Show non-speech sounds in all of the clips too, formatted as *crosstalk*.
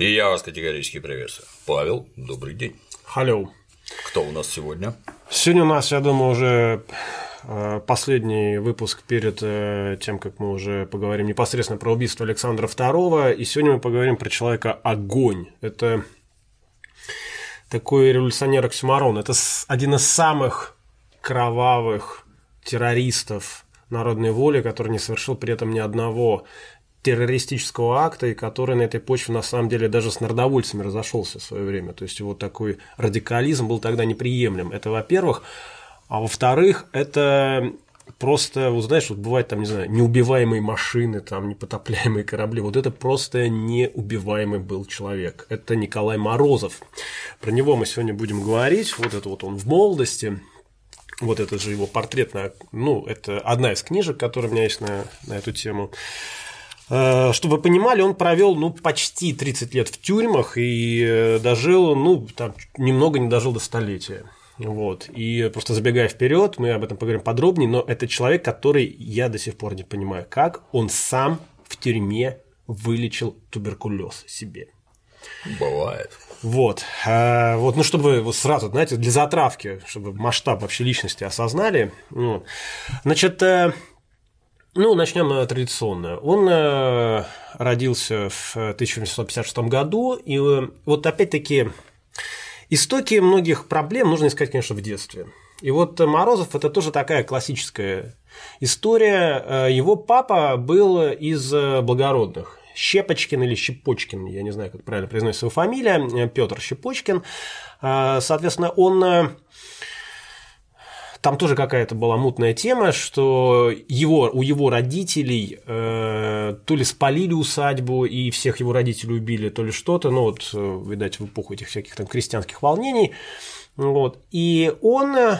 И я вас категорически приветствую. Павел, добрый день. Халло. Кто у нас сегодня? Сегодня у нас, я думаю, уже э, последний выпуск перед э, тем, как мы уже поговорим непосредственно про убийство Александра II. И сегодня мы поговорим про человека Огонь. Это такой революционер Оксюмарон. Это один из самых кровавых террористов народной воли, который не совершил при этом ни одного террористического акта, и который на этой почве на самом деле даже с народовольцами разошелся в свое время. То есть вот такой радикализм был тогда неприемлем. Это во-первых. А во-вторых, это просто, вот знаешь, вот бывает там, не знаю, неубиваемые машины, там, непотопляемые корабли. Вот это просто неубиваемый был человек. Это Николай Морозов. Про него мы сегодня будем говорить. Вот это вот он в молодости. Вот это же его портрет, на, ну, это одна из книжек, которая у меня есть на, на эту тему. Э, чтобы вы понимали, он провел ну, почти 30 лет в тюрьмах и э, дожил, ну, там, немного не дожил до столетия. Вот. И просто забегая вперед, мы об этом поговорим подробнее, но это человек, который я до сих пор не понимаю, как он сам в тюрьме вылечил туберкулез себе. Бывает. Вот. А, вот, ну, чтобы вы сразу, знаете, для затравки, чтобы масштаб вообще личности осознали. Ну, значит, ну, начнем э, традиционно. Он э, родился в 1856 году, и э, вот опять-таки истоки многих проблем нужно искать, конечно, в детстве. И вот Морозов – это тоже такая классическая история. Его папа был из благородных. Щепочкин или Щепочкин, я не знаю, как правильно произносится его фамилия, Петр Щепочкин. Соответственно, он там тоже какая-то была мутная тема, что его, у его родителей э, то ли спалили усадьбу и всех его родителей убили, то ли что-то, ну вот, э, видать, в эпоху этих всяких там крестьянских волнений. Вот. И он э,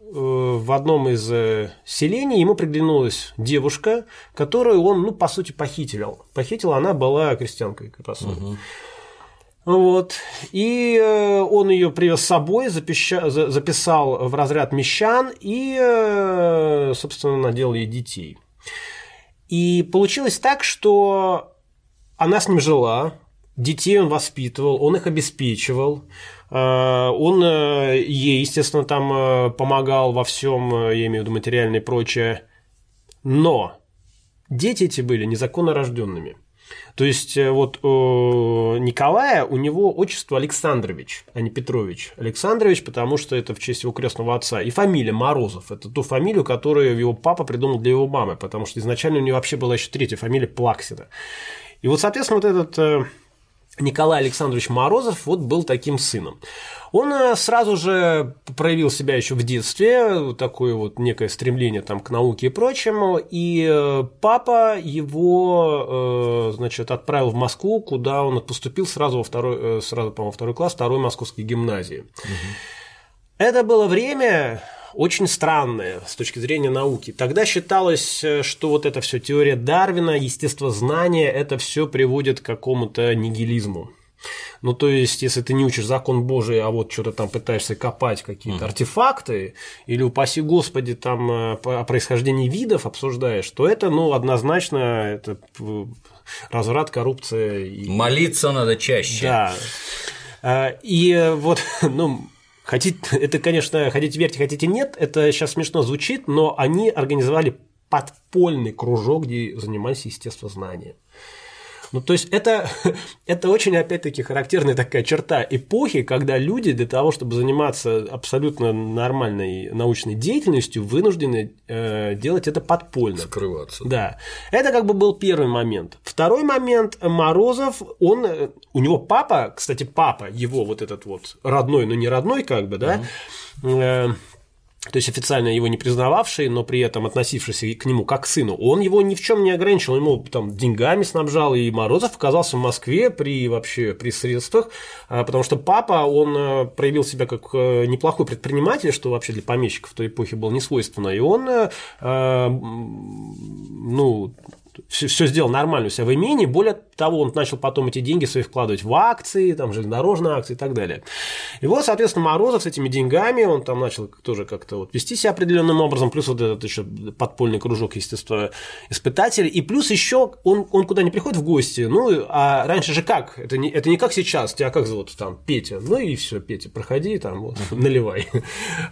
в одном из э, селений ему приглянулась девушка, которую он, ну, по сути, похитил. Похитила она была крестьянкой, по сути. Угу. Вот. И э, он ее привез с собой, записал в разряд мещан и, э, собственно, надел ей детей. И получилось так, что она с ним жила, детей он воспитывал, он их обеспечивал, э, он ей, естественно, там помогал во всем, я имею в виду материальное и прочее. Но дети эти были незаконно рожденными. То есть э, вот у Николая у него отчество Александрович, а не Петрович. Александрович, потому что это в честь его крестного отца. И фамилия Морозов. Это ту фамилию, которую его папа придумал для его мамы, потому что изначально у него вообще была еще третья фамилия Плаксина. И вот, соответственно, вот этот э, Николай Александрович Морозов вот был таким сыном. Он э, сразу же проявил себя еще в детстве, такое вот некое стремление там к науке и прочему, и э, папа его, э, значит, отправил в Москву, куда он поступил сразу во второй, сразу, по-моему, второй класс второй московской гимназии. Угу. Это было время, очень странное с точки зрения науки. Тогда считалось, что вот эта все теория Дарвина, естествознание, это все приводит к какому-то нигилизму. Ну, то есть, если ты не учишь закон Божий, а вот что-то там пытаешься копать какие-то mm. артефакты, или, упаси Господи, там э, о происхождении видов обсуждаешь, то это, ну, однозначно, это разврат, коррупция. И... Молиться надо чаще. Да. И вот, *laughs* ну, хотите, *laughs* это, конечно, хотите верьте, хотите нет, это сейчас смешно звучит, но они организовали подпольный кружок, где занимались естествознанием. Ну, то есть это, *laughs* это очень, опять-таки, характерная такая черта эпохи, когда люди для того, чтобы заниматься абсолютно нормальной научной деятельностью, вынуждены э, делать это подпольно. Скрываться. Да. Это как бы был первый момент. Второй момент, Морозов, он, у него папа, кстати, папа, его вот этот вот родной, но не родной, как бы, да, угу то есть официально его не признававший, но при этом относившийся к нему как к сыну, он его ни в чем не ограничил, ему там деньгами снабжал, и Морозов оказался в Москве при вообще при средствах, а, потому что папа, он э, проявил себя как э, неплохой предприниматель, что вообще для помещиков той эпохе было не свойственно, и он, э, ну, все, все сделал нормально у себя в имении. Более того, он начал потом эти деньги свои вкладывать в акции, там, железнодорожные акции и так далее. И вот, соответственно, Морозов с этими деньгами, он там начал тоже как-то вот вести себя определенным образом, плюс вот этот еще подпольный кружок естественно испытателей, и плюс еще он, он куда не приходит в гости, ну, а раньше же как? Это не, это не как сейчас, тебя как зовут там, Петя, ну и все, Петя, проходи там, вот, *laughs* наливай.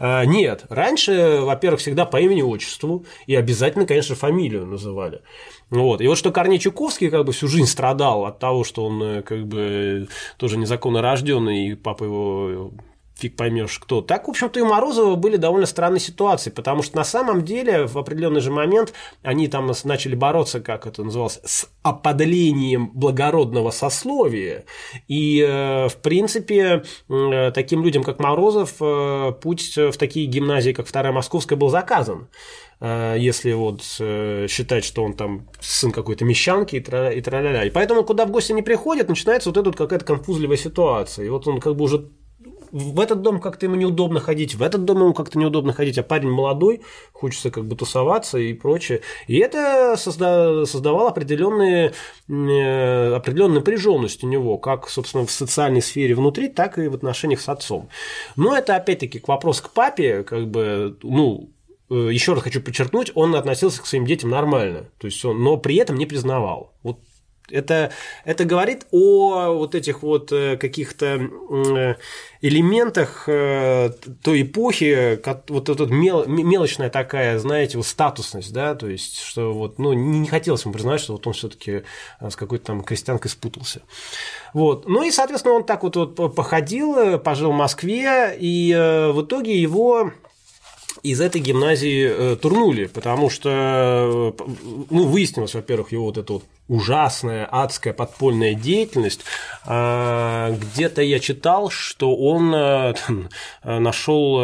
А, нет, раньше, во-первых, всегда по имени-отчеству, и обязательно, конечно, фамилию называли. Вот. И вот что Корней Чуковский как бы всю жизнь страдал от того, что он э, как бы тоже незаконно рожденный, и папа его фиг поймешь кто. Так, в общем-то, и у Морозова были довольно странные ситуации, потому что на самом деле в определенный же момент они там начали бороться, как это называлось, с оподлением благородного сословия. И, э, в принципе, э, таким людям, как Морозов, путь в такие гимназии, как Вторая Московская, был заказан. Э, если вот э, считать, что он там сын какой-то мещанки и, тра и тра-ля-ля. И поэтому, куда в гости не приходит, начинается вот эта вот какая-то конфузливая ситуация. И вот он как бы уже в этот дом как-то ему неудобно ходить, в этот дом ему как-то неудобно ходить, а парень молодой, хочется как бы тусоваться и прочее. И это созда- создавало определенные, э, определенную напряженность у него, как, собственно, в социальной сфере внутри, так и в отношениях с отцом. Но это, опять-таки, к вопрос к папе, как бы, ну, еще раз хочу подчеркнуть, он относился к своим детям нормально, то есть он, но при этом не признавал. Вот это, это говорит о вот этих вот э, каких-то э, элементах той эпохи, вот эта мел, мелочная такая, знаете, вот статусность, да, то есть, что вот, ну, не хотелось ему признать, что вот он все-таки с какой-то там крестьянкой спутался. Вот. Ну и, соответственно, он так вот, вот походил, пожил в Москве, и в итоге его из этой гимназии э, турнули, потому что э, ну, выяснилось, во-первых, его вот эта вот ужасная, адская подпольная деятельность. А, где-то я читал, что он э, нашел,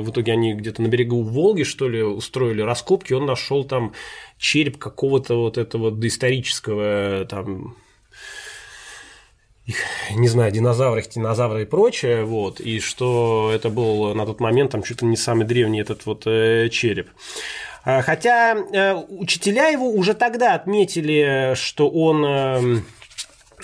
в итоге они где-то на берегу Волги, что ли, устроили раскопки, он нашел там череп какого-то вот этого доисторического там не знаю, динозавры, динозавры и прочее, вот, и что это был на тот момент там чуть ли не самый древний этот вот э, череп. А, хотя э, учителя его уже тогда отметили, что он э,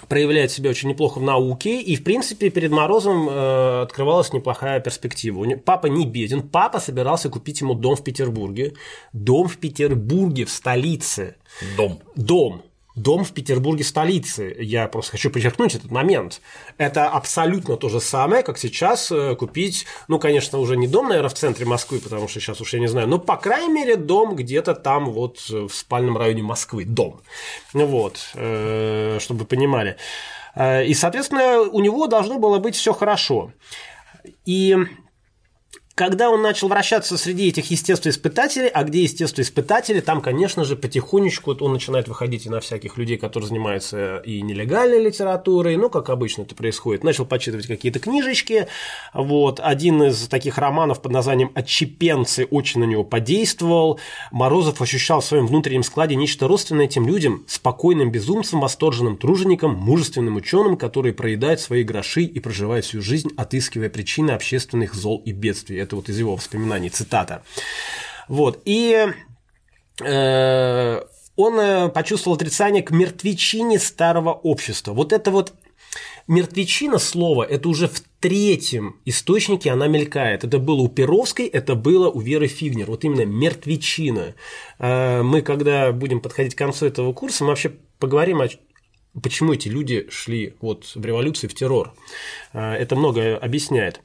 проявляет себя очень неплохо в науке, и, в принципе, перед Морозом э, открывалась неплохая перспектива. Папа не беден, папа собирался купить ему дом в Петербурге. Дом в Петербурге, в столице. Дом. Дом. Дом в Петербурге столицы. Я просто хочу подчеркнуть этот момент. Это абсолютно то же самое, как сейчас э, купить, ну, конечно, уже не дом, наверное, в центре Москвы, потому что сейчас уж я не знаю, но, по крайней мере, дом где-то там вот в спальном районе Москвы. Дом. Вот, э, чтобы вы понимали. Э, и, соответственно, у него должно было быть все хорошо. И когда он начал вращаться среди этих естествоиспытателей, а где естествоиспытатели, там, конечно же, потихонечку он начинает выходить и на всяких людей, которые занимаются и нелегальной литературой, ну, как обычно это происходит. Начал почитывать какие-то книжечки. Вот. Один из таких романов под названием «Отчепенцы» очень на него подействовал. Морозов ощущал в своем внутреннем складе нечто родственное тем людям, спокойным безумцам, восторженным труженикам, мужественным ученым, которые проедают свои гроши и проживают всю жизнь, отыскивая причины общественных зол и бедствий это вот из его воспоминаний, цитата. Вот, и э, он э, почувствовал отрицание к мертвечине старого общества. Вот это вот мертвечина слова, это уже в третьем источнике она мелькает. Это было у Перовской, это было у Веры Фигнер. Вот именно мертвечина. Э, мы, когда будем подходить к концу этого курса, мы вообще поговорим о почему эти люди шли вот в революции в террор. А, это многое объясняет.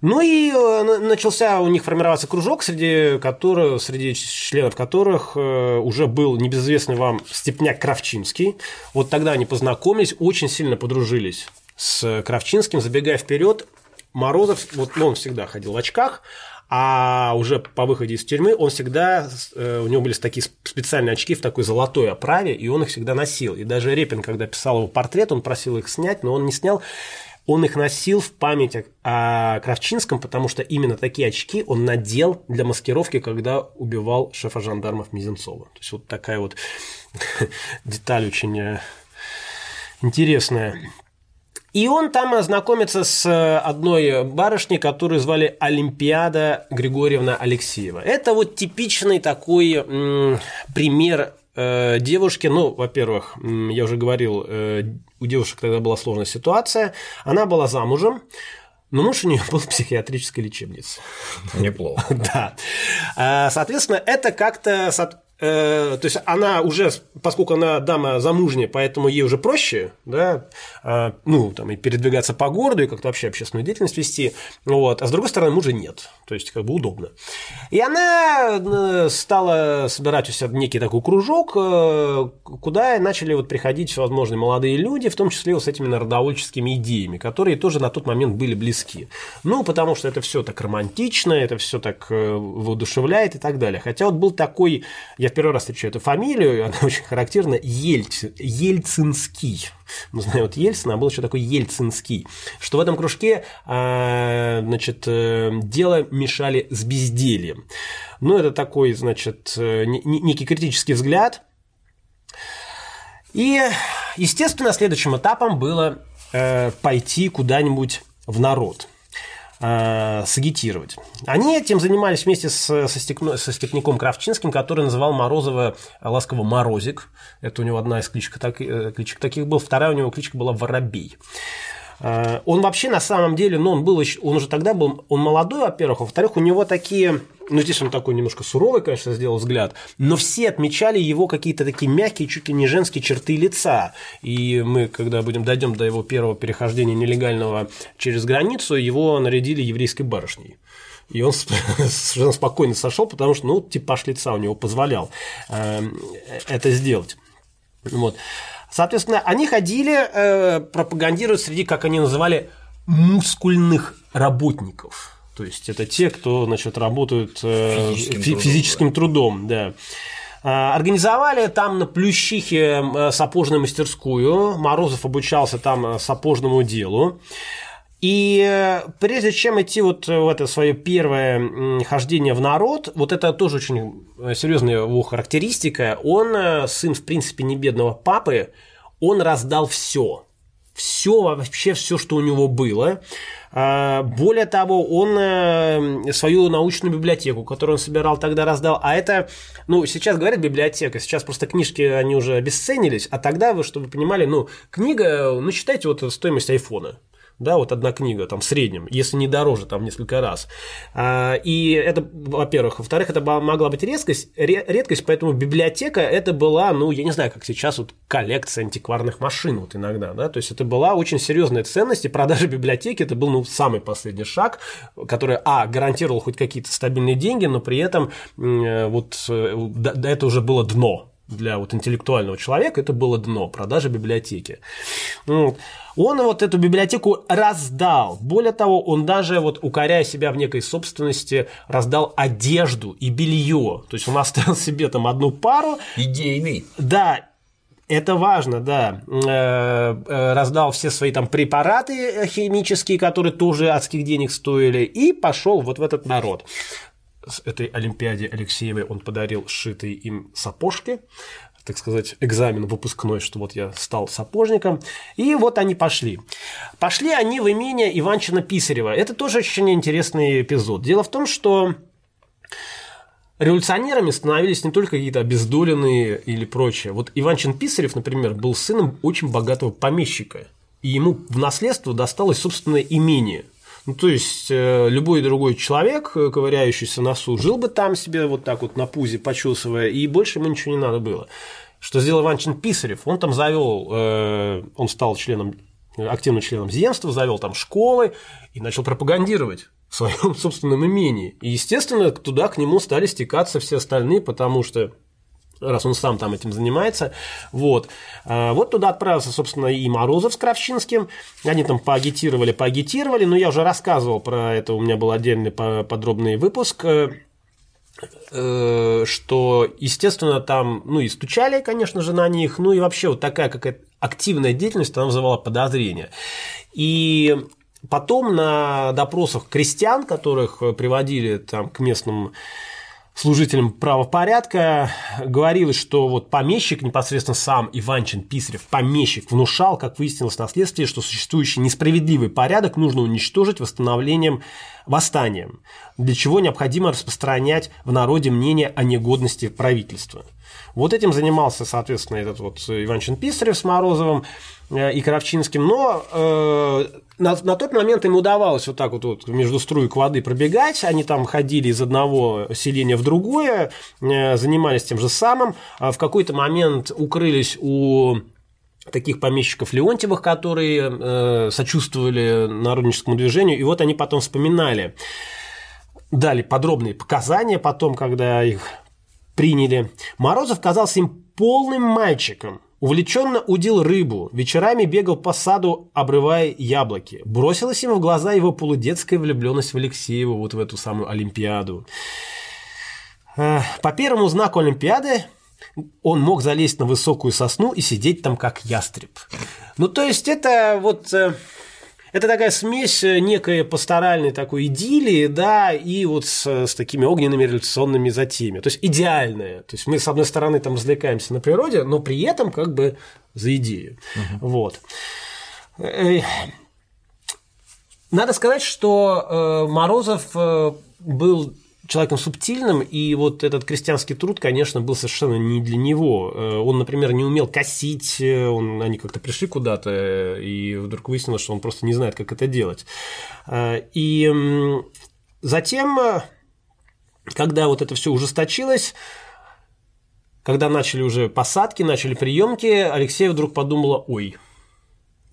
Ну и э, начался у них формироваться кружок, среди, которых, среди членов которых э, уже был небезызвестный вам Степняк Кравчинский. Вот тогда они познакомились, очень сильно подружились с Кравчинским. Забегая вперед, Морозов, вот он всегда ходил в очках, а уже по выходе из тюрьмы он всегда, э, у него были такие специальные очки в такой золотой оправе, и он их всегда носил. И даже Репин, когда писал его портрет, он просил их снять, но он не снял. Он их носил в память о Кравчинском, потому что именно такие очки он надел для маскировки, когда убивал шефа жандармов Мизенцова. То есть вот такая вот *laughs* деталь очень э, интересная. И он там знакомится с э, одной барышней, которую звали Олимпиада Григорьевна Алексеева. Это вот типичный такой м, пример э, девушке, ну, во-первых, я уже говорил, э, у девушек тогда была сложная ситуация, она была замужем, но муж у нее был в психиатрической лечебнице. Неплохо. *laughs* Да. Э, соответственно, это как-то Э, то есть она уже, поскольку она дама замужняя, поэтому ей уже проще, да, э, ну, там, и передвигаться по городу, и как-то вообще общественную деятельность вести, вот, а с другой стороны, мужа нет, то есть, как бы удобно. И она э, стала собирать у себя некий такой кружок, куда начали вот приходить всевозможные молодые люди, в том числе вот с этими народовольческими идеями, которые тоже на тот момент были близки. Ну, потому что это все так романтично, это все так воодушевляет и так далее. Хотя вот был такой, я в первый раз встречаю эту фамилию, она *laughs* очень характерна, Ельц, Ельцинский. Мы знаем вот Ельцин, а был еще такой Ельцинский, что в этом кружке а, значит, э, дело мешали с бездельем. Ну, это такой, значит, э, некий критический взгляд. И, естественно, следующим этапом было э, пойти куда-нибудь в народ – э, сагитировать. Они этим занимались вместе с, со, стекно, со степняком Кравчинским, который называл Морозова ласково Морозик. Это у него одна из кличек, так, э, кличек таких был. Вторая у него кличка была Воробей. Э, он вообще на самом деле, ну, он был еще, он уже тогда был, он молодой, во-первых, во-вторых, у него такие, ну, здесь он такой немножко суровый, конечно, сделал взгляд, но все отмечали его какие-то такие мягкие, чуть ли не женские черты лица. И мы, когда будем дойдем до его первого перехождения нелегального через границу, его нарядили еврейской барышней. И он *laughs* совершенно спокойно сошел, потому что, ну, типаж лица у него позволял э, это сделать. Вот. Соответственно, они ходили э, пропагандируя среди, как они называли, мускульных работников. То есть это те, кто значит, работают э, физическим, физическим трудом, да. А, организовали там на Плющихе э, сапожную мастерскую. Морозов обучался там э, сапожному делу. И э, прежде чем идти вот в это свое первое хождение в народ, вот это тоже очень э, серьезная его характеристика, он, э, сын, в принципе, не бедного папы, он раздал все. Все, вообще все, что у него было. А, более того, он свою научную библиотеку, которую он собирал тогда, раздал. А это, ну, сейчас говорят библиотека, сейчас просто книжки, они уже обесценились. А тогда, вы, чтобы понимали, ну, книга, ну, считайте вот стоимость айфона да, вот одна книга там в среднем, если не дороже там несколько раз. А, и это, во-первых. Во-вторых, это могла быть редкость, редкость, поэтому библиотека это была, ну, я не знаю, как сейчас вот коллекция антикварных машин вот иногда, да, то есть это была очень серьезная ценность, и продажа библиотеки это был, ну, самый последний шаг, который, а, гарантировал хоть какие-то стабильные деньги, но при этом э, вот э, это уже было дно, для вот интеллектуального человека это было дно продажи библиотеки. Он вот эту библиотеку раздал. Более того, он даже вот укоряя себя в некой собственности раздал одежду и белье. То есть он оставил себе там одну пару. Идейный. Да, это важно, да. Э, э, раздал все свои там препараты химические, которые тоже адских денег стоили, и пошел вот в этот народ с этой Олимпиаде Алексеевой он подарил сшитые им сапожки, так сказать, экзамен выпускной, что вот я стал сапожником. И вот они пошли. Пошли они в имение Иванчина-Писарева. Это тоже очень интересный эпизод. Дело в том, что революционерами становились не только какие-то обездоленные или прочее. Вот Иванчин Писарев, например, был сыном очень богатого помещика. И ему в наследство досталось собственное имение – ну, то есть, э, любой другой человек, э, ковыряющийся носу, жил бы там себе вот так вот на пузе, почесывая, и больше ему ничего не надо было. Что сделал Иванчин Писарев? Он там завел, э, он стал членом, активным членом земства, завел там школы и начал пропагандировать в своем *laughs* собственном имении. И, естественно, туда к нему стали стекаться все остальные, потому что раз он сам там этим занимается. Вот. А, вот туда отправился, собственно, и Морозов с Кравчинским. Они там поагитировали, поагитировали. Но я уже рассказывал про это, у меня был отдельный подробный выпуск э, э, что, естественно, там, ну, и стучали, конечно же, на них, ну, и вообще вот такая какая-то активная деятельность, она вызывала подозрения. И потом на допросах крестьян, которых приводили там к местным служителям правопорядка говорилось, что вот помещик, непосредственно сам Иванчин Писарев, помещик, внушал, как выяснилось на следствии, что существующий несправедливый порядок нужно уничтожить восстановлением восстанием, для чего необходимо распространять в народе мнение о негодности правительства. Вот этим занимался, соответственно, этот вот Иванчин Писарев с Морозовым э, и Кравчинским, но э, на, на тот момент им удавалось вот так вот, вот между струек воды пробегать, они там ходили из одного селения в другое, э, занимались тем же самым, а в какой-то момент укрылись у таких помещиков Леонтьевых, которые э, сочувствовали народническому движению, и вот они потом вспоминали, дали подробные показания потом, когда их приняли. Морозов казался им полным мальчиком, Увлеченно удил рыбу, вечерами бегал по саду, обрывая яблоки. Бросилась ему в глаза его полудетская влюбленность в Алексеева, вот в эту самую Олимпиаду. Э, по первому знаку Олимпиады он мог залезть на высокую сосну и сидеть там как ястреб. Ну, то есть, это вот э, это такая смесь э, некой пасторальной такой идиллии, да, и вот с, с такими огненными революционными затеями. То есть идеальная. То есть мы, с одной стороны, там развлекаемся на природе, но при этом как бы за идею. Угу. Вот. Э, надо сказать, что Морозов был человеком субтильным, и вот этот крестьянский труд, конечно, был совершенно не для него. Э, он, например, не умел косить, э, он, они как-то пришли куда-то, и вдруг выяснилось, что он просто не знает, как это делать. Э, и затем, когда вот это все ужесточилось, когда начали уже посадки, начали приемки, Алексей вдруг подумала, ой,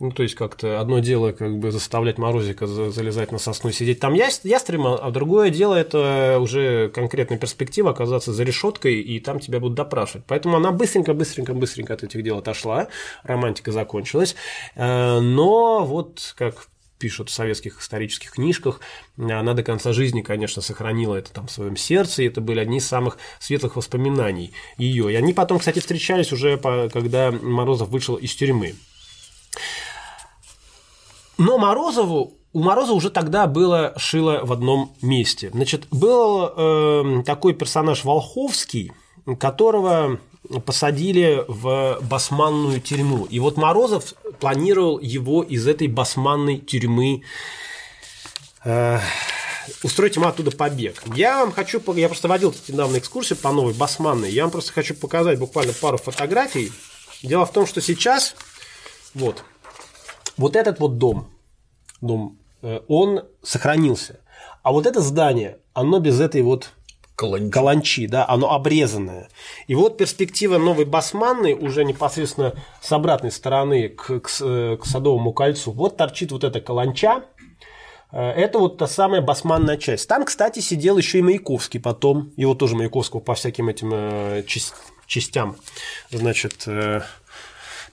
ну, то есть как-то одно дело как бы заставлять Морозика залезать на сосну и сидеть там ястреба, а другое дело это уже конкретная перспектива оказаться за решеткой и там тебя будут допрашивать. Поэтому она быстренько, быстренько, быстренько от этих дел отошла, романтика закончилась. Э, но вот как пишут в советских исторических книжках, она до конца жизни, конечно, сохранила это там в своем сердце, и это были одни из самых светлых воспоминаний ее. И они потом, кстати, встречались уже, когда Морозов вышел из тюрьмы. Но Морозову у Мороза уже тогда было шило в одном месте. Значит, был э, такой персонаж Волховский, которого посадили в басманную тюрьму. И вот Морозов планировал его из этой басманной тюрьмы э, устроить ему оттуда побег. Я вам хочу, я просто водил недавно экскурсию по новой басманной, я вам просто хочу показать буквально пару фотографий. Дело в том, что сейчас, вот, вот этот вот дом, дом, э, он сохранился. А вот это здание, оно без этой вот Каланчи. Каланчи, да, оно обрезанное. И вот перспектива новой басманной уже непосредственно с обратной стороны к, к, э, к Садовому кольцу. Вот торчит вот эта каланча. Э, это вот та самая басманная часть. Там, кстати, сидел еще и Маяковский потом. Его тоже Маяковского по всяким этим частям, значит,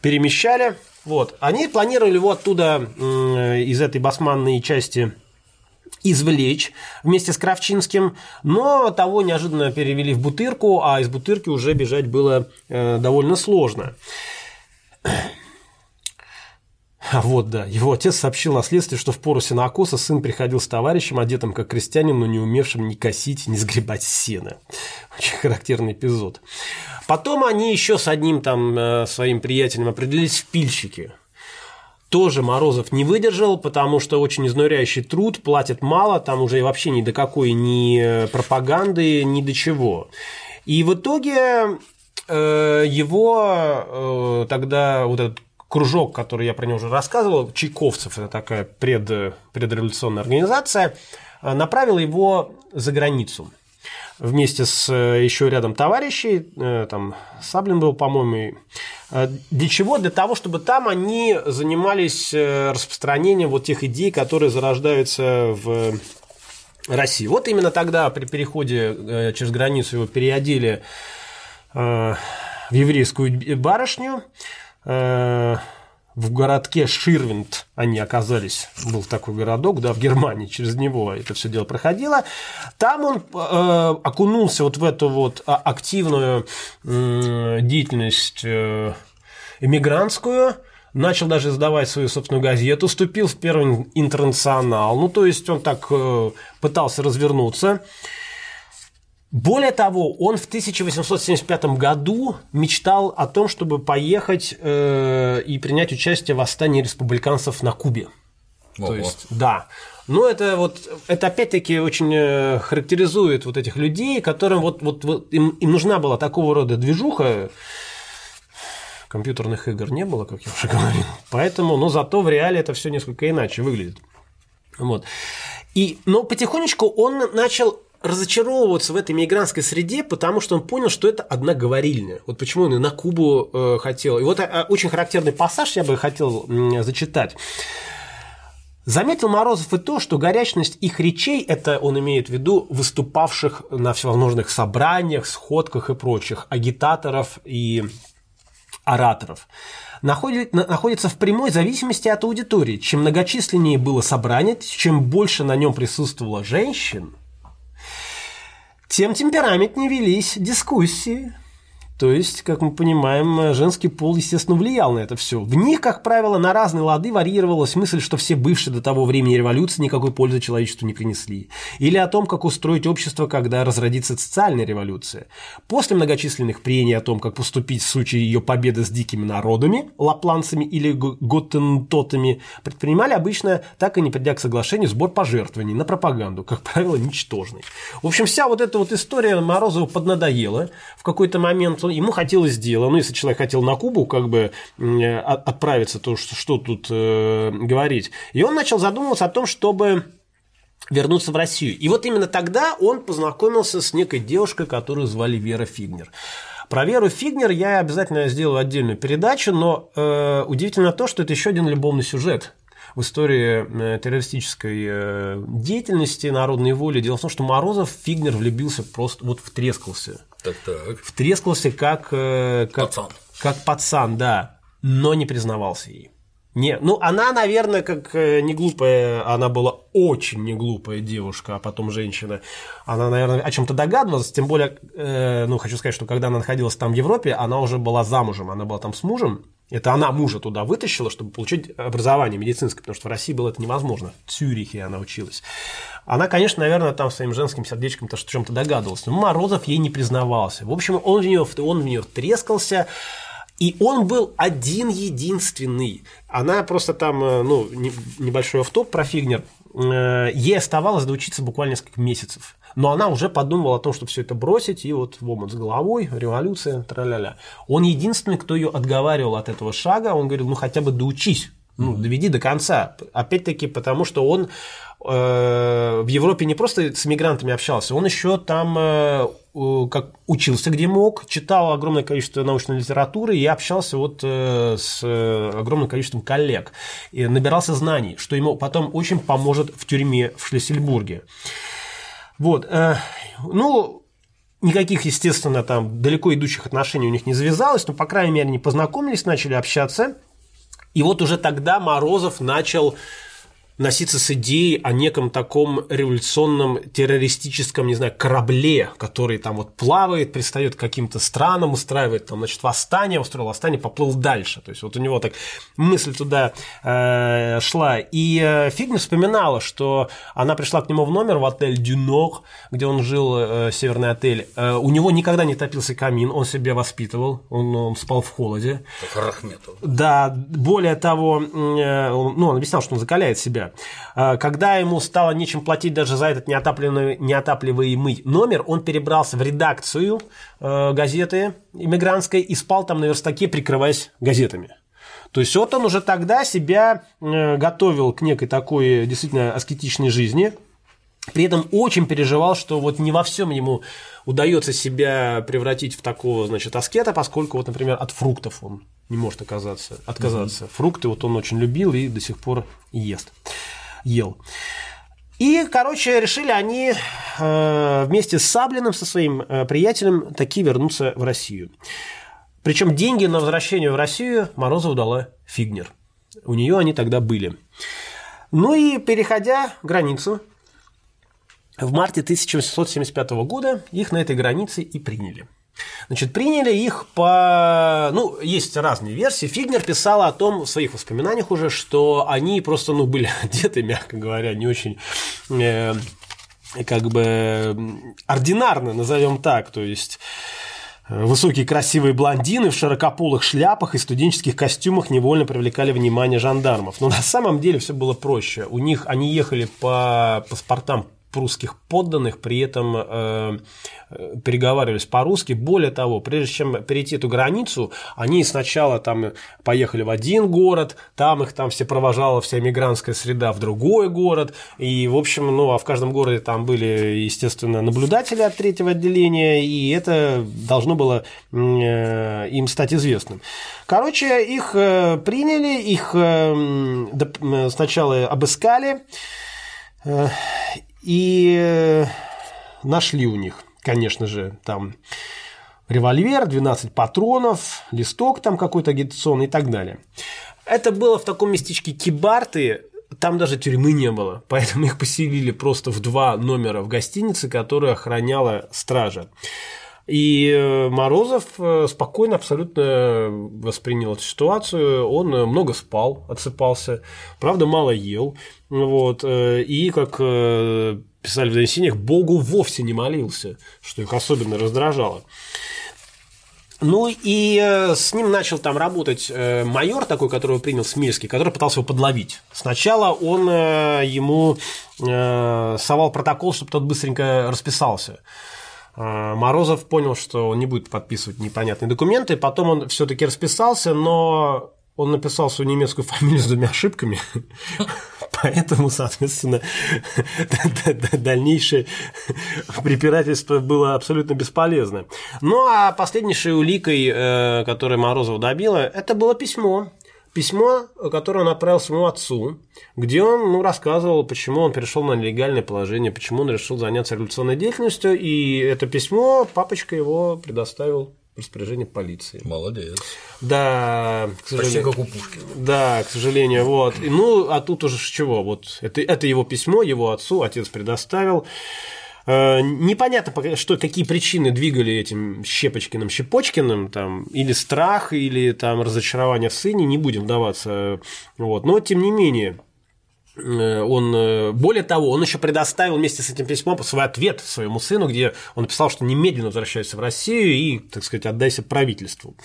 перемещали. Вот. Они планировали его оттуда, из этой басманной части извлечь вместе с Кравчинским, но того неожиданно перевели в Бутырку, а из Бутырки уже бежать было э, довольно сложно. *laughs* Вот, да. Его отец сообщил на следствии, что в пору сенокоса сын приходил с товарищем, одетым как крестьянин, но не умевшим ни косить, ни сгребать сено. Очень характерный эпизод. Потом они еще с одним там э, своим приятелем определились в пильщики. Тоже Морозов не выдержал, потому что очень изнуряющий труд, платят мало, там уже вообще ни до какой ни пропаганды, ни до чего. И в итоге э, его э, тогда вот этот кружок, который я про него уже рассказывал, Чайковцев, это такая пред, предреволюционная организация, э, направил его за границу вместе с э, еще рядом товарищей, э, там Саблин был, по-моему. Для чего? Для того, чтобы там они занимались распространением вот тех идей, которые зарождаются в России. Вот именно тогда при переходе через границу его переодели в еврейскую барышню, Э, в городке Ширвинд они оказались, был такой городок, да, в Германии, через него это все дело проходило. Там он э, окунулся вот в эту вот а, активную э, деятельность э, эмигрантскую, начал даже издавать свою собственную газету, вступил в первый интернационал, ну, то есть он так э, пытался развернуться. Более того, он в 1875 году мечтал о том, чтобы поехать э, и принять участие в восстании республиканцев на Кубе. Ого. То есть, да. Ну, это вот, это опять-таки очень э, характеризует вот этих людей, которым вот, вот, вот им, им нужна была такого рода движуха, компьютерных игр не было, как я уже *laughs* говорил. Поэтому, но зато в реале это все несколько иначе выглядит. Вот. И, но потихонечку он начал разочаровываться в этой мигрантской среде, потому что он понял, что это одна говорильня. Вот почему он и на Кубу э, хотел. И вот э, очень характерный пассаж я бы хотел э, зачитать. Заметил Морозов и то, что горячность их речей, это он имеет в виду выступавших на всевозможных собраниях, сходках и прочих, агитаторов и ораторов, находит, находится в прямой зависимости от аудитории. Чем многочисленнее было собрание, чем больше на нем присутствовало женщин, тем темпераментнее велись дискуссии. То есть, как мы понимаем, женский пол, естественно, влиял на это все. В них, как правило, на разные лады варьировалась мысль, что все бывшие до того времени революции никакой пользы человечеству не принесли. Или о том, как устроить общество, когда разродится социальная революция. После многочисленных прений о том, как поступить в случае ее победы с дикими народами, лапланцами или готтентотами, предпринимали обычно, так и не придя к соглашению, сбор пожертвований на пропаганду, как правило, ничтожный. В общем, вся вот эта вот история Морозову поднадоела. В какой-то момент ему хотелось дела. Ну, если человек хотел на Кубу как бы отправиться, то что, что тут э, говорить. И он начал задумываться о том, чтобы вернуться в Россию. И вот именно тогда он познакомился с некой девушкой, которую звали Вера Фигнер. Про Веру Фигнер я обязательно сделаю отдельную передачу, но э, удивительно то, что это еще один любовный сюжет в истории э, террористической э, деятельности народной воли. Дело в том, что Морозов Фигнер влюбился просто вот втрескался. Так, так. Втрескался как, э, как пацан. Как пацан, да, но не признавался ей. Не, ну она, наверное, как не глупая, она была очень не глупая девушка, а потом женщина. Она, наверное, о чем-то догадывалась, тем более, э, ну, хочу сказать, что когда она находилась там в Европе, она уже была замужем, она была там с мужем, это она мужа туда вытащила, чтобы получить образование медицинское, потому что в России было это невозможно. В Цюрихе она училась. Она, конечно, наверное, там своим женским сердечком-то что чем-то догадывалась. Но Морозов ей не признавался. В общем, он в нее, он в нее трескался. И он был один единственный. Она просто там, э, ну, небольшой автоп про Фигнер. Э, ей оставалось доучиться буквально несколько месяцев. Но она уже подумала о том, чтобы все это бросить, и вот в омут с головой, революция, тра-ля-ля. Он единственный, кто ее отговаривал от этого шага, он говорил, ну хотя бы доучись, ну, доведи до конца. Опять-таки, потому что он э, в Европе не просто с мигрантами общался, он еще там э, как учился где мог, читал огромное количество научной литературы и общался вот э, с э, огромным количеством коллег, и набирался знаний, что ему потом очень поможет в тюрьме в Шлиссельбурге. Вот, э, ну, никаких, естественно, там далеко идущих отношений у них не завязалось, но, по крайней мере, они познакомились, начали общаться. И вот уже тогда Морозов начал носиться с идеей о неком таком революционном террористическом, не знаю, корабле, который там вот плавает, пристает к каким-то странам, устраивает там, значит, восстание, устроил восстание, поплыл дальше. То есть вот у него так мысль туда э, шла. И э, Фигня вспоминала, что она пришла к нему в номер в отель Дюнок, где он жил, э, северный отель. Э, у него никогда не топился камин, он себя воспитывал, он, он спал в холоде. Как Рахметов. Да, более того, э, он, ну, он объяснял, что он закаляет себя. А, когда ему стало нечем платить даже за этот неотапливаемый, неотапливаемый номер, он перебрался в редакцию э, газеты иммигрантской и спал там на верстаке, прикрываясь газетами. То есть вот он уже тогда себя э, готовил к некой такой действительно аскетичной жизни, при этом очень переживал, что вот не во всем ему удается себя превратить в такого, значит, аскета, поскольку вот, например, от фруктов он не может оказаться, отказаться. Mm-hmm. Фрукты вот он очень любил и до сих пор ест, ел. И, короче, решили они э, вместе с Саблиным, со своим э, приятелем, таки вернуться в Россию. Причем деньги на возвращение в Россию Морозову дала Фигнер. У нее они тогда были. Ну и переходя границу, в марте 1875 года их на этой границе и приняли. Значит, приняли их по... Ну, есть разные версии. Фигнер писал о том в своих воспоминаниях уже, что они просто, ну, были *laughs* одеты, мягко говоря, не очень... Э, как бы ординарно, назовем так, то есть Высокие красивые блондины в широкополых шляпах и студенческих костюмах невольно привлекали внимание жандармов. Но на самом деле все было проще. У них они ехали по паспортам прусских подданных, при этом э, переговаривались по-русски. Более того, прежде чем перейти эту границу, они сначала там поехали в один город, там их там все провожала вся мигрантская среда в другой город, и, в общем, ну, а в каждом городе там были, естественно, наблюдатели от третьего отделения, и это должно было э, им стать известным. Короче, их э, приняли, их э, сначала обыскали, и э, нашли у них, конечно же, там револьвер, 12 патронов, листок там какой-то агитационный и так далее. Это было в таком местечке Кибарты, там даже тюрьмы не было, *laughs* поэтому их поселили просто в два номера в гостинице, которую охраняла стража. И э, Морозов э, спокойно абсолютно воспринял эту ситуацию. Он много спал, отсыпался, правда, мало ел. Вот, э, и, как писали в донесениях, Богу вовсе не молился, что их особенно раздражало. Ну и с ним начал там работать майор такой, которого принял Смельский, который пытался его подловить. Сначала он ему совал протокол, чтобы тот быстренько расписался. А, Морозов понял, что он не будет подписывать непонятные документы, потом он все-таки расписался, но он написал свою немецкую *laughs* фамилию с двумя ошибками, *laughs* поэтому, соответственно, *laughs* дальнейшее препирательство было абсолютно бесполезно. Ну а последнейшей уликой, э, которая Морозова добила, это было письмо, письмо, которое он отправил своему отцу, где он ну, рассказывал, почему он перешел на нелегальное положение, почему он решил заняться революционной деятельностью, и это письмо папочка его предоставил в распоряжение полиции. Молодец. Да, к сожалению. Почти как у Пушкина. Да, к сожалению, вот. Ну, а тут уже с чего? Вот это, это его письмо, его отцу отец предоставил. Э, непонятно, что, какие причины двигали этим Щепочкиным, Щепочкиным, там, или страх, или там разочарование в сыне, не будем вдаваться. Вот. Но, тем не менее, э, он, э, более того, он еще предоставил вместе с этим письмом свой ответ своему сыну, где он написал, что немедленно возвращается в Россию и, так сказать, отдайся правительству.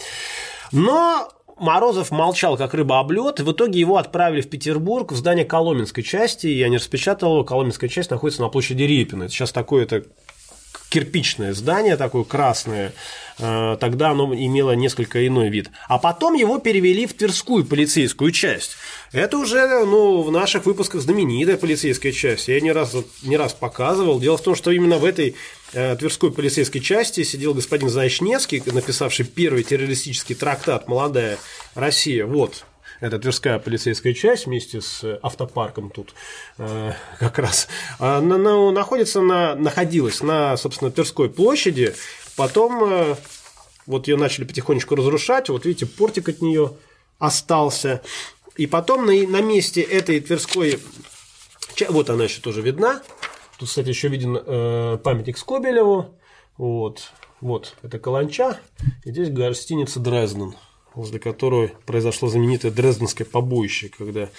Но Морозов молчал, как рыба об лед, в итоге его отправили в Петербург, в здание Коломенской части, я не распечатал его, Коломенская часть находится на площади Репина. Это сейчас такое это кирпичное здание, такое красное, э, тогда оно имело несколько иной вид. А потом его перевели в Тверскую полицейскую часть. Это уже ну, в наших выпусках знаменитая полицейская часть. Я не раз, не раз показывал. Дело в том, что именно в этой Тверской полицейской части сидел господин Заячнецкий, написавший первый террористический трактат «Молодая Россия». Вот, это Тверская полицейская часть вместе с автопарком тут э, как раз, э, на, на, находится на, находилась на, собственно, Тверской площади, потом э, вот ее начали потихонечку разрушать, вот видите, портик от нее остался, и потом на, на месте этой Тверской, вот она еще тоже видна, тут, кстати, еще виден э, памятник Скобелеву, вот, вот, это Каланча, и здесь гостиница Дрезден возле которой произошло знаменитое Дрезденское побоище, когда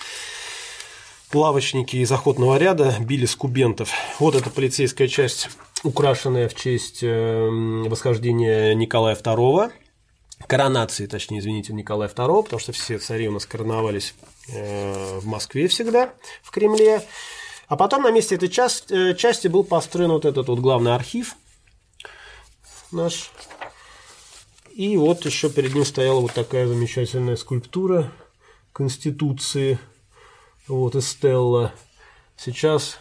лавочники из охотного ряда били скубентов. Вот эта полицейская часть, украшенная в честь эм, восхождения Николая II, коронации, точнее, извините, Николая II, потому что все цари у нас короновались э, в Москве всегда, в Кремле. А потом на месте этой э, части был построен вот этот вот главный архив наш и вот еще перед ним стояла вот такая замечательная скульптура Конституции, вот Эстелла. Сейчас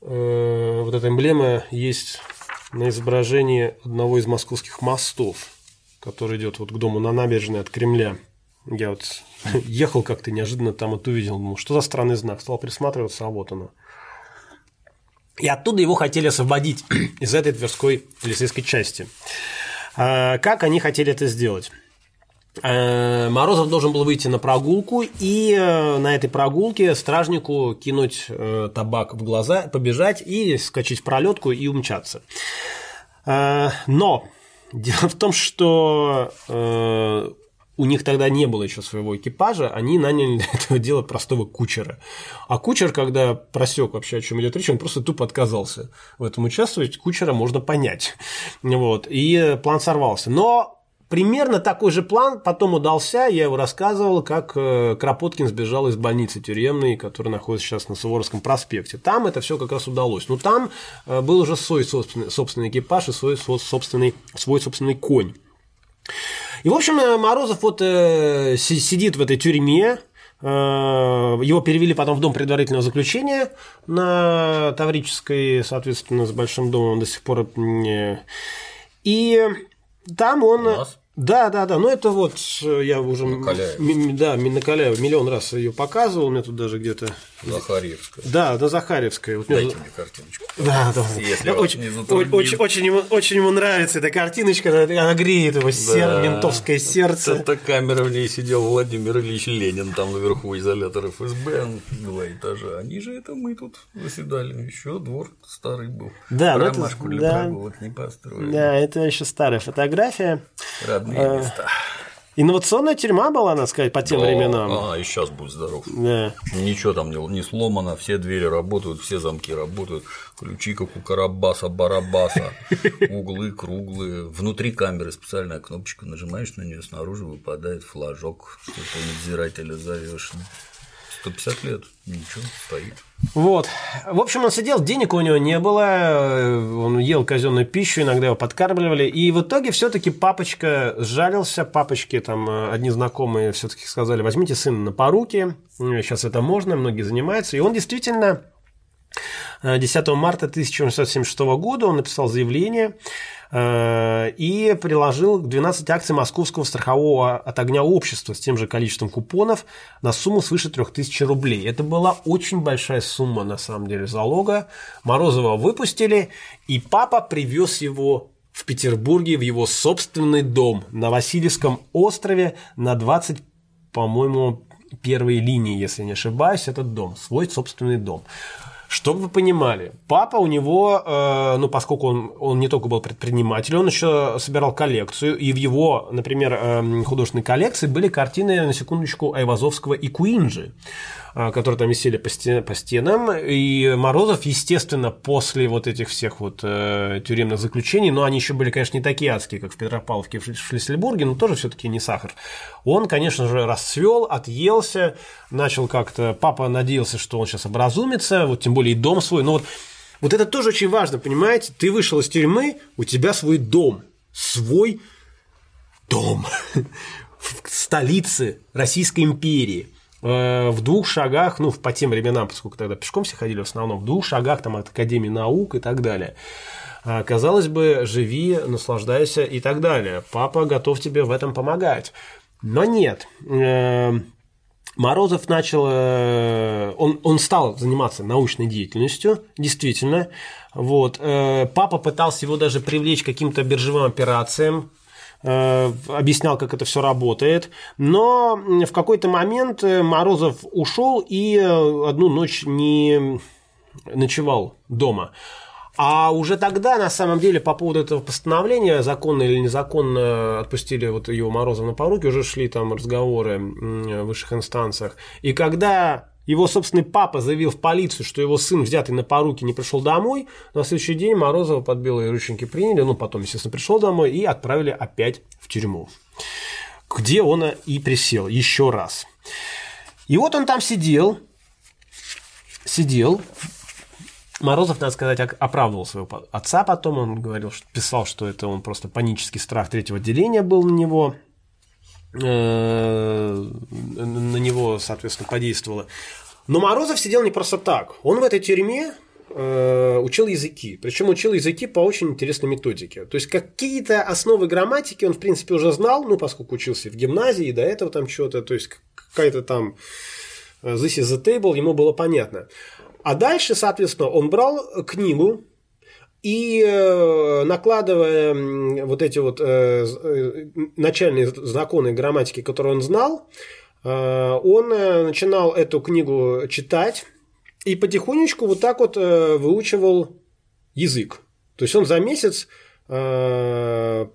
э, вот эта эмблема есть на изображении одного из московских мостов, который идет вот к дому на набережной от Кремля. Я вот *laughs* ехал как-то неожиданно там вот увидел, думал, что за странный знак, стал присматриваться, а вот оно. И оттуда его хотели освободить *clears throat* из этой Тверской полицейской части. А, как они хотели это сделать? А, Морозов должен был выйти на прогулку и э, на этой прогулке стражнику кинуть э, табак в глаза, побежать и скачать в пролетку и умчаться. А, но *laughs* дело в том, что э, у них тогда не было еще своего экипажа, они наняли для этого дела простого кучера. А кучер, когда просек вообще, о чем идет речь, он просто тупо отказался в этом участвовать. Кучера можно понять. Вот. И план сорвался. Но Примерно такой же план потом удался, я его рассказывал, как э, Кропоткин сбежал из больницы тюремной, которая находится сейчас на Суворовском проспекте. Там это все как раз удалось. Но там э, был уже свой собственный, собственный экипаж и свой собственный, свой собственный конь. И, в общем, э, Морозов вот э, сидит в этой тюрьме, э, его перевели потом в дом предварительного заключения на Таврической, соответственно, с Большим домом он до сих пор. И там он... Да, да, да. Ну это вот э, я уже Накаляев. да, Накаляев миллион раз ее показывал, у меня тут даже где-то. Захарьевская. Да, на Захарьевской. Вот Дайте мне картиночку. Да, да. Если очень, очень, очень, ему, очень ему нравится эта картиночка, она, греет его сер, да. ментовское сердце. Это камера в ней сидел Владимир Ильич Ленин там наверху изолятор ФСБ, два этажа. Они же это мы тут заседали. Еще двор старый был. Да, ну это, для да, прогулок не построили. Да, это еще старая фотография. Родные а, места. Инновационная тюрьма была, надо сказать, по тем да, временам. А, и сейчас будет здоров. Да. Ничего там не, не сломано, все двери работают, все замки работают, ключи, как у Карабаса, Барабаса, *laughs* углы круглые. Внутри камеры специальная кнопочка, нажимаешь на нее, снаружи выпадает флажок, ты надзирателя зовешь. 150 лет, ничего, стоит. Вот. В общем, он сидел, денег у него не было, он ел казенную пищу, иногда его подкармливали, и в итоге все-таки папочка сжалился, папочки там э, одни знакомые все-таки сказали, возьмите сына на поруки, сейчас это можно, многие занимаются, и он действительно 10 марта 1976 года он написал заявление, Э, и приложил 12 акций Московского страхового от огня общества с тем же количеством купонов на сумму свыше 3000 рублей. Это была очень большая сумма, на самом деле, залога. Морозова выпустили, и папа привез его в Петербурге в его собственный дом на Васильевском острове на 20, по-моему, первой линии, если не ошибаюсь, этот дом, свой собственный дом. Чтобы вы понимали, папа у него, э, ну, поскольку он, он не только был предпринимателем, он еще собирал коллекцию, и в его, например, э, художественной коллекции были картины, на секундочку, Айвазовского и Куинджи. А, которые там висели по, стен, по стенам. И Морозов, естественно, после вот этих всех вот э, тюремных заключений, но они еще были, конечно, не такие адские, как в Петропавловке, в Шлиссельбурге, но тоже все-таки не сахар. Он, конечно же, расцвел, отъелся, начал как-то. Папа надеялся, что он сейчас образумится, вот тем более и дом свой. Но вот, вот это тоже очень важно, понимаете? Ты вышел из тюрьмы, у тебя свой дом, свой дом *laughs* в столице Российской империи. Э, в двух шагах, ну, по тем временам, поскольку тогда пешком все ходили в основном, в двух шагах там от Академии наук и так далее. А, казалось бы, живи, наслаждайся и так далее. Папа готов тебе в этом помогать. Но нет. Э, Морозов начал, э, он, он стал заниматься научной деятельностью, действительно. Вот. Папа пытался его даже привлечь к каким-то биржевым операциям, объяснял, как это все работает. Но в какой-то момент э, Морозов ушел и э, одну ночь не ночевал дома. А уже тогда, на самом деле, по поводу этого постановления, законно или незаконно отпустили вот его Морозова на поруки, уже шли там разговоры в высших инстанциях. И когда его собственный папа заявил в полицию, что его сын, взятый на поруки, не пришел домой. На следующий день Морозова под белые рученьки приняли, ну, потом, естественно, пришел домой и отправили опять в тюрьму, где он и присел еще раз. И вот он там сидел, сидел, Морозов, надо сказать, оправдывал своего отца потом. Он говорил, что писал, что это он просто панический страх третьего отделения был на него. Э, на него, соответственно, подействовало. Но Морозов сидел не просто так. Он в этой тюрьме э, учил языки. Причем учил языки по очень интересной методике. То есть какие-то основы грамматики он, в принципе, уже знал, ну, поскольку учился в гимназии, до этого там что-то, то есть какая-то там э, This is the table, ему было понятно. А дальше, соответственно, он брал книгу, и э, накладывая вот эти вот э, э, начальные законы грамматики, которые он знал, он начинал эту книгу читать и потихонечку вот так вот выучивал язык. То есть он за месяц по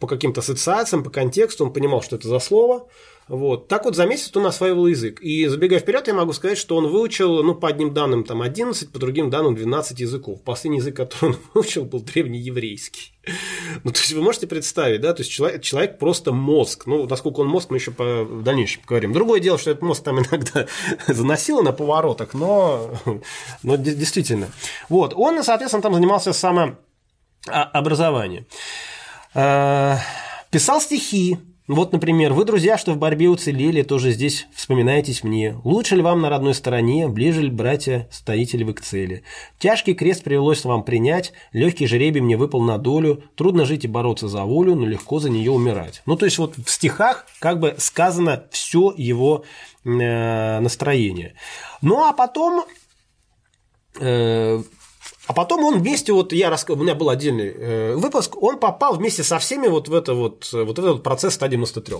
по каким-то ассоциациям, по контексту, он понимал, что это за слово. Вот. Так вот, за месяц он осваивал язык. И забегая вперед, я могу сказать, что он выучил, ну, по одним данным там 11, по другим данным 12 языков. Последний язык, который *laughs* он выучил, был древнееврейский. *laughs* Ну, то есть вы можете представить, да, то есть человек, человек просто мозг. Ну, насколько он мозг, мы еще по, в дальнейшем поговорим. Другое дело, что этот мозг там *laughs* иногда заносило на поворотах, но, но действительно. Вот, он, соответственно, там занимался самообразованием. А, писал стихи, вот, например, вы, друзья, что в борьбе уцелели, тоже здесь вспоминаетесь мне. Лучше ли вам на родной стороне, ближе ли, братья, стоите ли вы к цели? Тяжкий крест привелось вам принять, легкий жеребий мне выпал на долю, трудно жить и бороться за волю, но легко за нее умирать. Ну, то есть, вот в стихах как бы сказано все его э, настроение. Ну, а потом э, а потом он вместе, вот я рассказывал, у меня был отдельный э, выпуск, он попал вместе со всеми вот в, это вот, вот этот процесс 193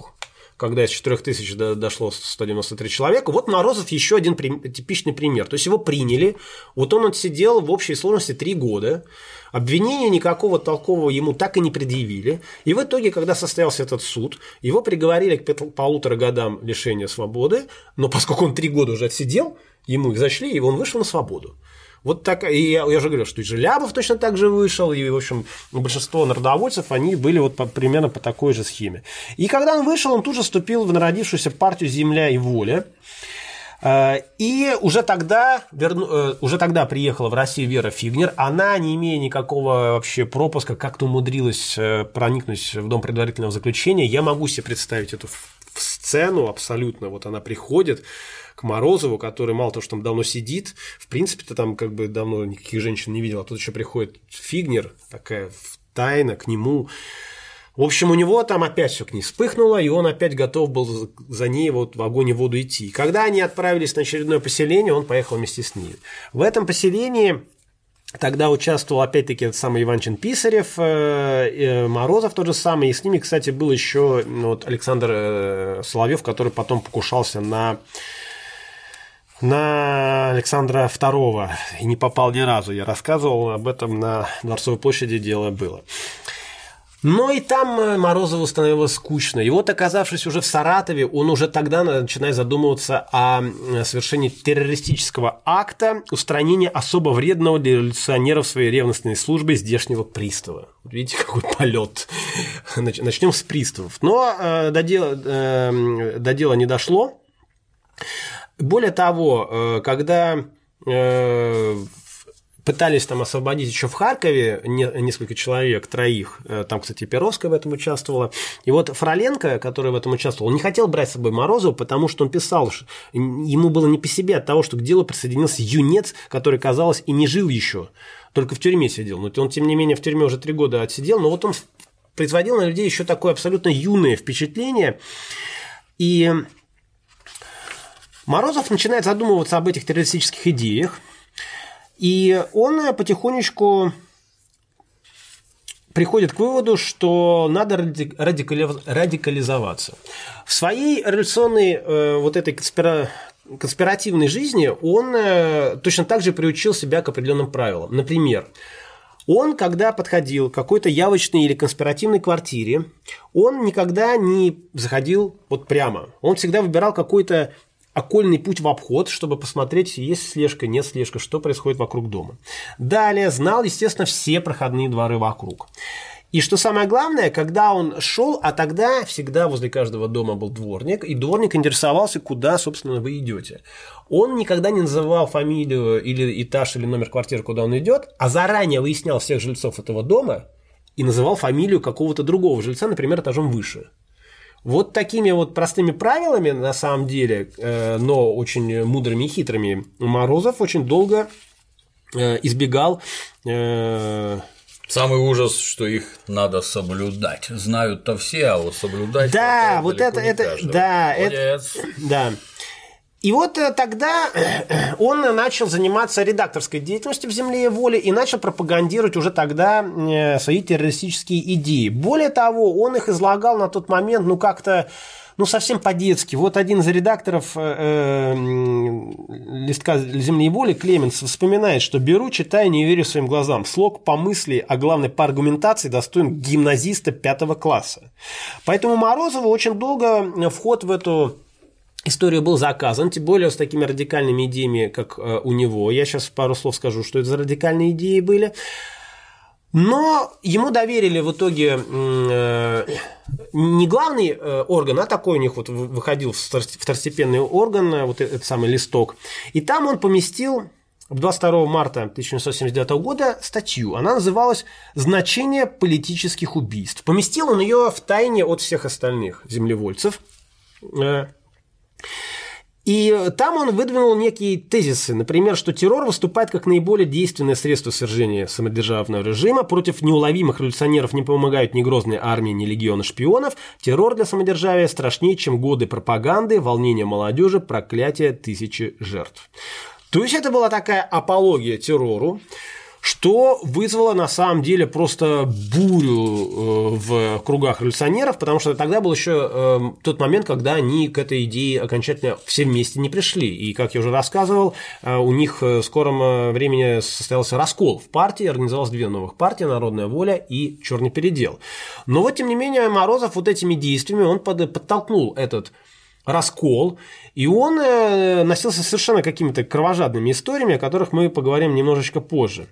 когда из 4000 дошло 193 человека. Вот Морозов еще один типичный пример. То есть его приняли, вот он отсидел в общей сложности 3 года, обвинения никакого толкового ему так и не предъявили. И в итоге, когда состоялся этот суд, его приговорили к полутора годам лишения свободы, но поскольку он 3 года уже отсидел, ему их зашли, и он вышел на свободу. Вот так, и я, я уже говорил, что и Желябов точно так же вышел, и, в общем, большинство народовольцев, они были вот по, примерно по такой же схеме. И когда он вышел, он тут же вступил в народившуюся партию «Земля и воля», э, и уже тогда, э, уже тогда приехала в Россию Вера Фигнер. Она, не имея никакого вообще пропуска, как-то умудрилась э, проникнуть в дом предварительного заключения. Я могу себе представить эту сцену абсолютно. Вот она приходит, к Морозову, который мало того, что там давно сидит, в принципе-то там как бы давно никаких женщин не видел, а тут еще приходит Фигнер, такая тайна к нему. В общем, у него там опять все к ней вспыхнуло, и он опять готов был за ней вот в огонь и воду идти. И когда они отправились на очередное поселение, он поехал вместе с ней. В этом поселении Тогда участвовал опять-таки этот самый Иванчин Писарев, э, э, Морозов тот же самый, и с ними, кстати, был еще ну, вот Александр э, Соловьев, который потом покушался на на Александра II и не попал ни разу. Я рассказывал об этом на Дворцовой площади, дело было. Но и там э, Морозову становилось скучно. И вот, оказавшись уже в Саратове, он уже тогда начинает задумываться о совершении террористического акта устранения особо вредного для революционеров своей ревностной службы здешнего пристава. видите, какой полет. *laughs* Начнем с приставов. Но э, до, дела, э, до дела не дошло. Более того, э, когда э, пытались там освободить еще в Харькове несколько человек, троих, э, там, кстати, Перовская в этом участвовала, и вот Фроленко, который в этом участвовал, он не хотел брать с собой Морозова, потому что он писал, что ему было не по себе от того, что к делу присоединился юнец, который, казалось, и не жил еще, только в тюрьме сидел. Но он, тем не менее, в тюрьме уже три года отсидел, но вот он производил на людей еще такое абсолютно юное впечатление, и Морозов начинает задумываться об этих террористических идеях, и он потихонечку приходит к выводу, что надо радикализоваться. В своей революционной э, вот этой конспира... конспиративной жизни он э, точно так же приучил себя к определенным правилам. Например, он, когда подходил к какой-то явочной или конспиративной квартире, он никогда не заходил вот прямо. Он всегда выбирал какой-то окольный путь в обход, чтобы посмотреть, есть слежка, нет слежка, что происходит вокруг дома. Далее знал, естественно, все проходные дворы вокруг. И что самое главное, когда он шел, а тогда всегда возле каждого дома был дворник, и дворник интересовался, куда, собственно, вы идете. Он никогда не называл фамилию или этаж или номер квартиры, куда он идет, а заранее выяснял всех жильцов этого дома и называл фамилию какого-то другого жильца, например, этажом выше. Вот такими вот простыми правилами, на самом деле, э, но очень мудрыми и хитрыми, Морозов очень долго э, избегал э, Самый ужас, что их надо соблюдать. Знают-то все, а вот соблюдать. Да, вот это, это, да, Молодец. это, да. И вот э, тогда э, он начал заниматься редакторской деятельностью в «Земле и воле» и начал пропагандировать уже тогда э, свои террористические идеи. Более того, он их излагал на тот момент, ну, как-то ну, совсем по-детски. Вот один из редакторов э, листка «Земли воли» Клеменс вспоминает, что беру, читаю, не верю своим глазам. Слог по мысли, а главное по аргументации достоин гимназиста пятого класса. Поэтому Морозову очень долго вход в эту историю был заказан, тем более с такими радикальными идеями, как э, у него. Я сейчас пару слов скажу, что это за радикальные идеи были. Но ему доверили в итоге э, не главный э, орган, а такой у них вот выходил второстепенный орган, вот этот самый листок. И там он поместил 22 марта 1979 года статью. Она называлась «Значение политических убийств». Поместил он ее в тайне от всех остальных землевольцев. И там он выдвинул некие тезисы, например, что террор выступает как наиболее действенное средство свержения самодержавного режима, против неуловимых революционеров не помогают ни грозные армии, ни легионы шпионов, террор для самодержавия страшнее, чем годы пропаганды, волнения молодежи, проклятие тысячи жертв. То есть это была такая апология террору, что вызвало на самом деле просто бурю э, в кругах революционеров, потому что тогда был еще э, тот момент, когда они к этой идее окончательно все вместе не пришли. И, как я уже рассказывал, э, у них в скором времени состоялся раскол в партии, организовалось две новых партии «Народная воля» и «Черный передел». Но вот, тем не менее, Морозов вот этими действиями он подтолкнул этот раскол, и он носился совершенно какими-то кровожадными историями, о которых мы поговорим немножечко позже.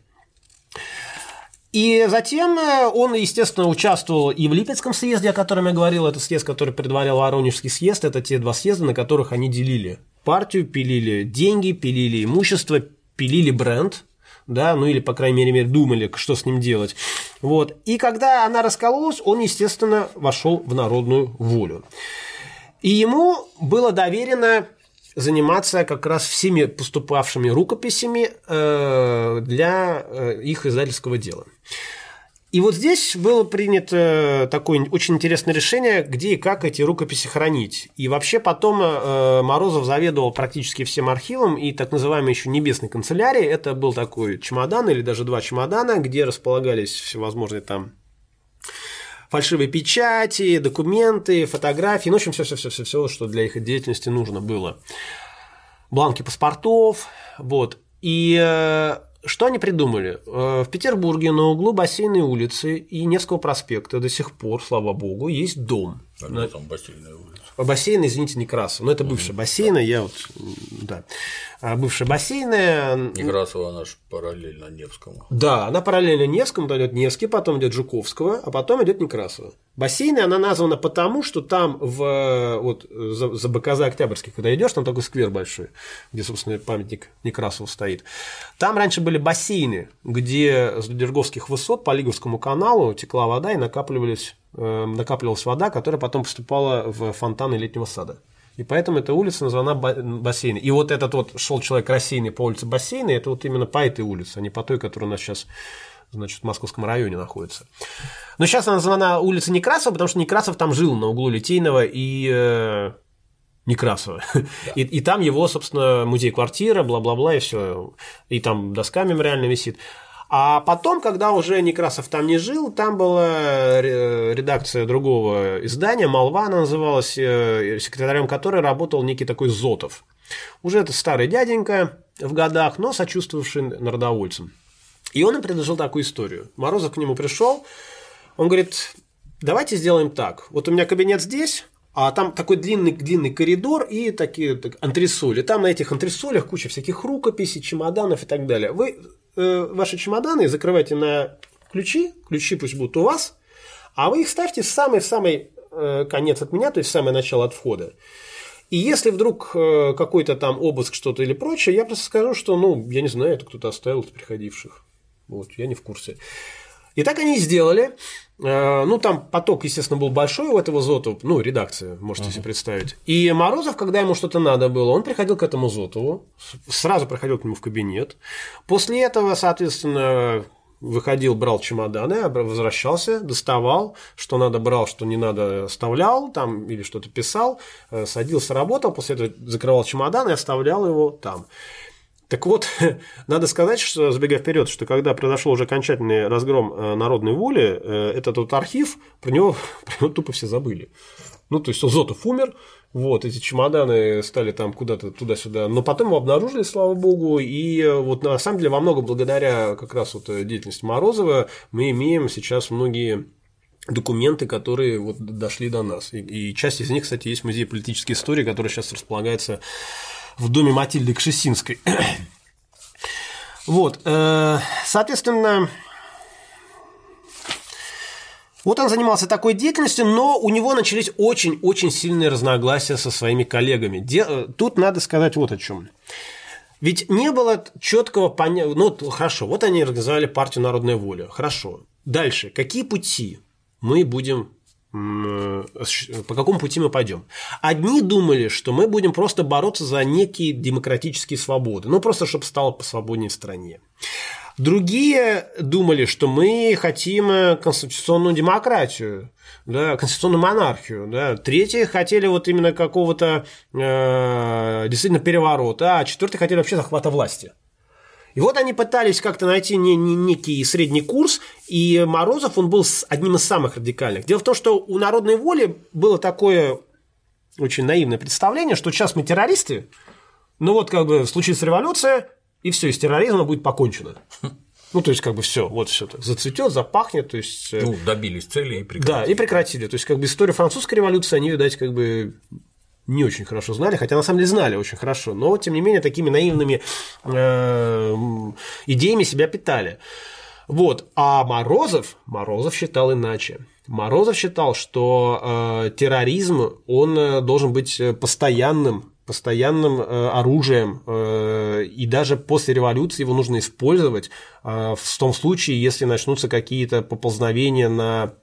И затем э, он, естественно, участвовал и в Липецком съезде, о котором я говорил, это съезд, который предварял Воронежский съезд, это те два съезда, на которых они делили партию, пилили деньги, пилили имущество, пилили бренд, да, ну или, по крайней мере, думали, что с ним делать. Вот. И когда она раскололась, он, естественно, вошел в народную волю. И ему было доверено заниматься как раз всеми поступавшими рукописями э, для э, их издательского дела. И вот здесь было принято такое очень интересное решение, где и как эти рукописи хранить. И вообще потом э, Морозов заведовал практически всем архивом и так называемой еще небесной канцелярией. Это был такой чемодан или даже два чемодана, где располагались всевозможные там фальшивые печати, документы, фотографии, ну, в общем, все-все-все-все, что для их деятельности нужно было. Бланки паспортов, вот. И э, что они придумали? Э, в Петербурге на углу бассейной улицы и Невского проспекта до сих пор, слава богу, есть дом. А на... там бассейная улица? Бассейн, извините, Некрасов. Но это бывшая бассейна, я вот, да. А, бывшая бассейна. Некрасова, она же параллельно Невскому. Да, она параллельно Невскому, идет Невский, потом идет Жуковского, а потом идет Некрасова. Бассейны она названа потому, что там в вот за, за БКЗ Октябрьский, когда идешь, там такой сквер большой, где, собственно, памятник Некрасову стоит. Там раньше были бассейны, где с Дерговских высот по Лиговскому каналу текла вода и накапливались накапливалась вода, которая потом поступала в фонтаны летнего сада. И поэтому эта улица названа бассейн. И вот этот вот шел человек рассеянный по улице бассейна, это вот именно по этой улице, а не по той, которая у нас сейчас значит, в Московском районе находится. Но сейчас она названа улица Некрасова, потому что Некрасов там жил на углу Литейного и э, Некрасова. Да. И, и там его, собственно, музей-квартира, бла-бла-бла, и все. И там доска мемориальная висит. А потом, когда уже Некрасов там не жил, там была редакция другого издания, «Молва» она называлась, э, секретарем которой работал некий такой Зотов. Уже это старый дяденька в годах, но сочувствовавший народовольцам. И он им предложил такую историю. Морозов к нему пришел, он говорит, давайте сделаем так. Вот у меня кабинет здесь, а там такой длинный, длинный коридор и такие так, антресоли. Там на этих антресолях куча всяких рукописей, чемоданов и так далее. Вы э, ваши чемоданы закрывайте на ключи, ключи пусть будут у вас, а вы их ставьте в самый-самый э, конец от меня, то есть в самое начало от входа. И если вдруг э, какой-то там обыск, что-то или прочее, я просто скажу, что, ну, я не знаю, это кто-то оставил от приходивших. Вот, я не в курсе. И так они и сделали. Э, ну, там поток, естественно, был большой у этого Зотова, ну, редакция, можете uh-huh. себе представить. И Морозов, когда ему что-то надо было, он приходил к этому Зотову, сразу приходил к нему в кабинет. После этого, соответственно, выходил, брал чемоданы, возвращался, доставал, что надо брал, что не надо оставлял, там или что-то писал, э, садился, работал, после этого закрывал чемодан и оставлял его там. Так вот, *laughs* надо сказать, что, забегая вперед, что когда произошел уже окончательный разгром э, народной воли, э, этот вот архив, про него, *laughs* про него тупо все забыли. Ну, то есть Зотов умер, вот, эти чемоданы стали там куда-то туда-сюда. Но потом его обнаружили, слава богу, и э, вот на самом деле во многом благодаря как раз вот деятельности Морозова мы имеем сейчас многие документы, которые вот дошли до нас. И, и часть из них, кстати, есть в Музее политической истории, который сейчас располагается в доме Матильды Кшесинской. *clears throat* Вот, э, соответственно, вот он занимался такой деятельностью, но у него начались очень-очень сильные разногласия со своими коллегами. Э, тут надо сказать вот о чем. Ведь не было четкого понятия. Ну, хорошо, вот они организовали партию Народная воля. Хорошо. Дальше. Какие пути мы будем по какому пути мы пойдем. Одни думали, что мы будем просто бороться за некие демократические свободы, ну просто чтобы стало посвободнее в стране. Другие думали, что мы хотим э, конституционную демократию, да, конституционную монархию. Да. Третьи хотели вот именно какого-то э, действительно переворота, а четвертые хотели вообще захвата власти. И вот они пытались как-то найти не, не, некий средний курс, и Морозов, он был одним из самых радикальных. Дело в том, что у народной воли было такое очень наивное представление, что сейчас мы террористы, ну вот как бы случится революция, и все, из терроризма будет покончено. Ну, то есть, как бы все, вот все так зацветет, запахнет, то есть. Э, ну, добились цели и прекратили. Да, и прекратили. То есть, как бы история французской революции, они, видать, как бы не очень хорошо знали, хотя на самом деле знали очень хорошо, но тем не менее такими наивными э, идеями себя питали. Вот. А Морозов, Морозов считал иначе. Морозов считал, что э, терроризм, он э, должен быть постоянным, постоянным э, оружием, э, и даже после революции его нужно использовать э, в том случае, если начнутся какие-то поползновения на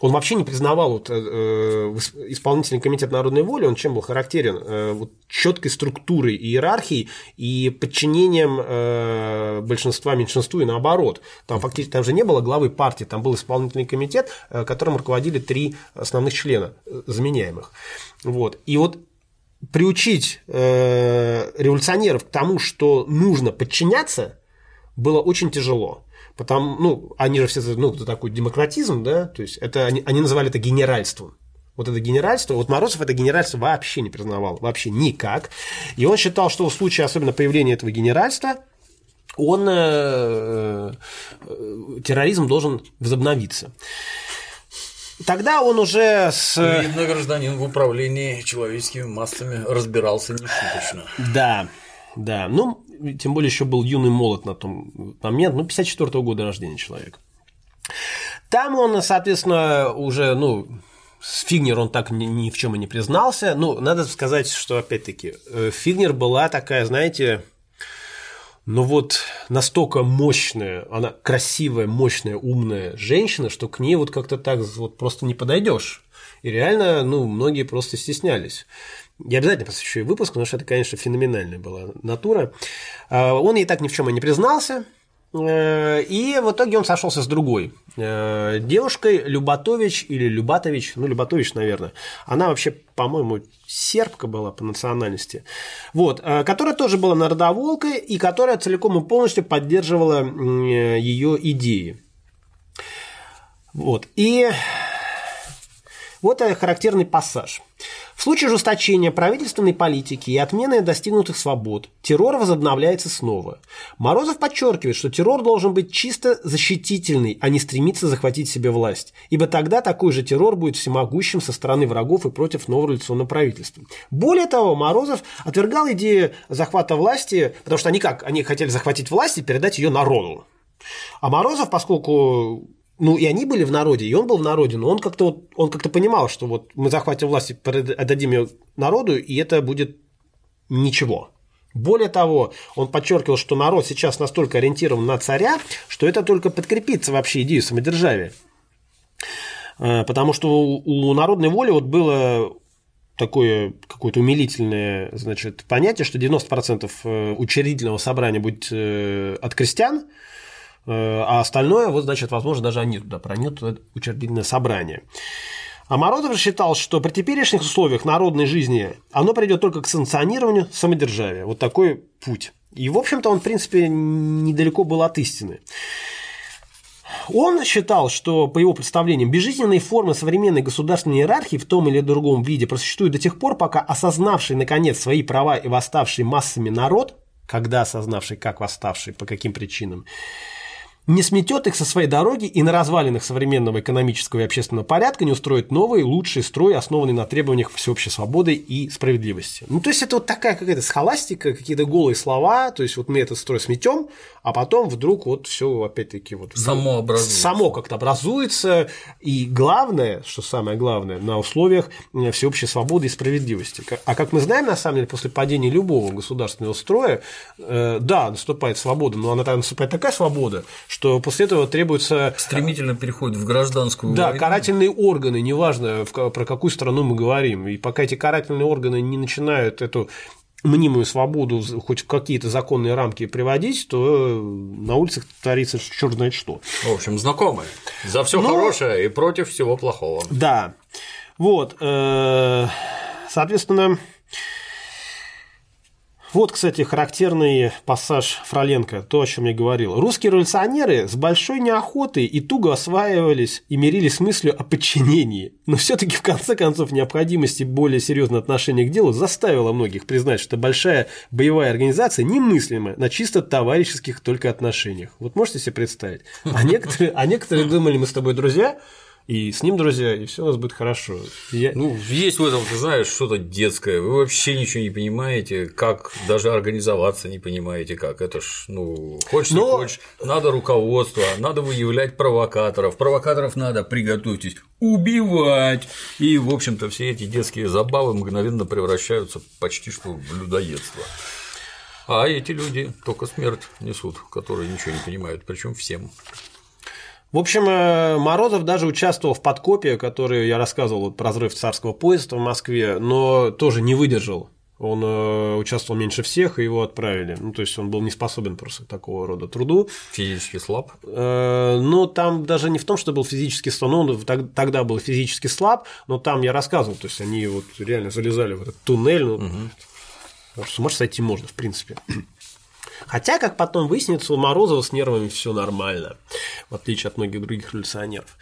он вообще не признавал вот, э, э исполнительный комитет народной воли, он чем был характерен? Э, вот, четкой структурой и иерархией и подчинением э, большинства меньшинству и наоборот. Там фактически там же не было главы партии, там был исполнительный комитет, э, которым руководили три основных члена э, заменяемых. Вот. И вот приучить э, революционеров к тому, что нужно подчиняться, было очень тяжело. Потому, ну, они же все, ну, это такой демократизм, да, то есть это, они, они называли это генеральством. Вот это генеральство, вот Морозов это генеральство вообще не признавал, вообще никак. И он считал, что в случае особенно появления этого генеральства, он, э, э, терроризм должен возобновиться. Тогда он уже с... Видно, гражданин в управлении человеческими массами разбирался нешуточно. Да, да. Ну, тем более еще был юный молод на том момент, ну, 54 -го года рождения человек. Там он, соответственно, уже, ну, Фигнер он так ни, ни в чем и не признался. Ну, надо сказать, что, опять-таки, э, Фигнер была такая, знаете, ну вот настолько мощная, она красивая, мощная, умная женщина, что к ней вот как-то так вот просто не подойдешь. И реально, ну, многие просто стеснялись. Я обязательно посвящу ей выпуск, потому что это, конечно, феноменальная была натура. А, он ей так ни в чем и не признался, э, и в итоге он сошелся с другой э, девушкой, Любатович или Любатович, ну, Любатович, наверное. Она вообще, по-моему, сербка была по национальности. Вот, э, которая тоже была народоволкой и которая целиком и полностью поддерживала ее идеи. Вот, и вот характерный пассаж. В случае ужесточения правительственной политики и отмены достигнутых свобод, террор возобновляется снова. Морозов подчеркивает, что террор должен быть чисто защитительный, а не стремиться захватить себе власть, ибо тогда такой же террор будет всемогущим со стороны врагов и против нового революционного правительства. Более того, Морозов отвергал идею захвата власти, потому что они как? Они хотели захватить власть и передать ее народу. А Морозов, поскольку ну, и они были в народе, и он был в народе, но он как-то вот, он как-то понимал, что вот мы захватим власть и отдадим ее народу, и это будет ничего. Более того, он подчеркивал, что народ сейчас настолько ориентирован на царя, что это только подкрепится вообще идею самодержавия. Э, потому что у народной воли вот было такое какое-то умилительное значит, понятие, что 90% э, учредительного собрания будет э, от крестьян, а остальное, вот, значит, возможно, даже они туда проникнут, учредительное собрание. А Морозов считал, что при теперешних условиях народной жизни оно придет только к санкционированию самодержавия. Вот такой путь И, в общем-то, он, в принципе, недалеко был от истины. Он считал, что, по его представлениям, безжизненные формы современной государственной иерархии в том или другом виде просуществуют до тех пор, пока осознавший, наконец, свои права и восставший массами народ, когда осознавший, как восставший, по каким причинам, не сметет их со своей дороги и на развалинах современного экономического и общественного порядка не устроит новый, лучший строй, основанный на требованиях всеобщей свободы и справедливости. Ну, то есть, это вот такая какая-то схоластика, какие-то голые слова, то есть, вот мы этот строй сметем, а потом вдруг вот все опять-таки вот само образуется. Само как-то образуется, и главное, что самое главное, на условиях всеобщей свободы и справедливости. А как мы знаем, на самом деле, после падения любого государственного строя, э, да, наступает свобода, но она там наступает такая свобода, что после этого требуется… Стремительно переходит в гражданскую Да, войну. карательные органы, неважно, про какую страну мы говорим. И пока эти карательные органы не начинают эту мнимую свободу хоть в какие-то законные рамки приводить, то на улицах творится черт знает что. В общем, знакомые. За все Ну, хорошее и против всего плохого. Да. Вот. э, Соответственно, вот, кстати, характерный пассаж Фроленко, то, о чем я говорил. Русские революционеры с большой неохотой и туго осваивались и мирились с мыслью о подчинении. Но все-таки в конце концов необходимости более серьезного отношения к делу заставила многих признать, что большая боевая организация немыслима на чисто товарищеских только отношениях. Вот можете себе представить? А некоторые, а некоторые думали, мы с тобой друзья, и с ним друзья, и все у нас будет хорошо. Я- Ну, есть в этом, ты знаешь, что-то детское. Вы вообще ничего не понимаете, как даже организоваться не понимаете, как. Это ж, ну, хочешь, не Но- хочешь, надо руководство, надо выявлять провокаторов. Провокаторов надо, приготовьтесь, убивать. И, в общем-то, все эти детские забавы мгновенно превращаются почти что в людоедство. А эти люди только смерть несут, которые ничего не понимают, причем всем. В общем, э, Морозов даже участвовал в подкопе, который я рассказывал про взрыв царского поезда в Москве, но тоже не выдержал. Он э, участвовал меньше всех, и его отправили. Ну, то есть он был не способен просто к такого рода труду. Физически слаб. Э, Но там даже не в том, что был физически слаб, ну, он тог- тогда был физически слаб, но там я рассказывал, то есть они вот реально залезали в этот туннель, ну, с ума сойти можно, в принципе. Хотя, как потом выяснится, у Морозова с нервами все нормально, в отличие от многих других революционеров.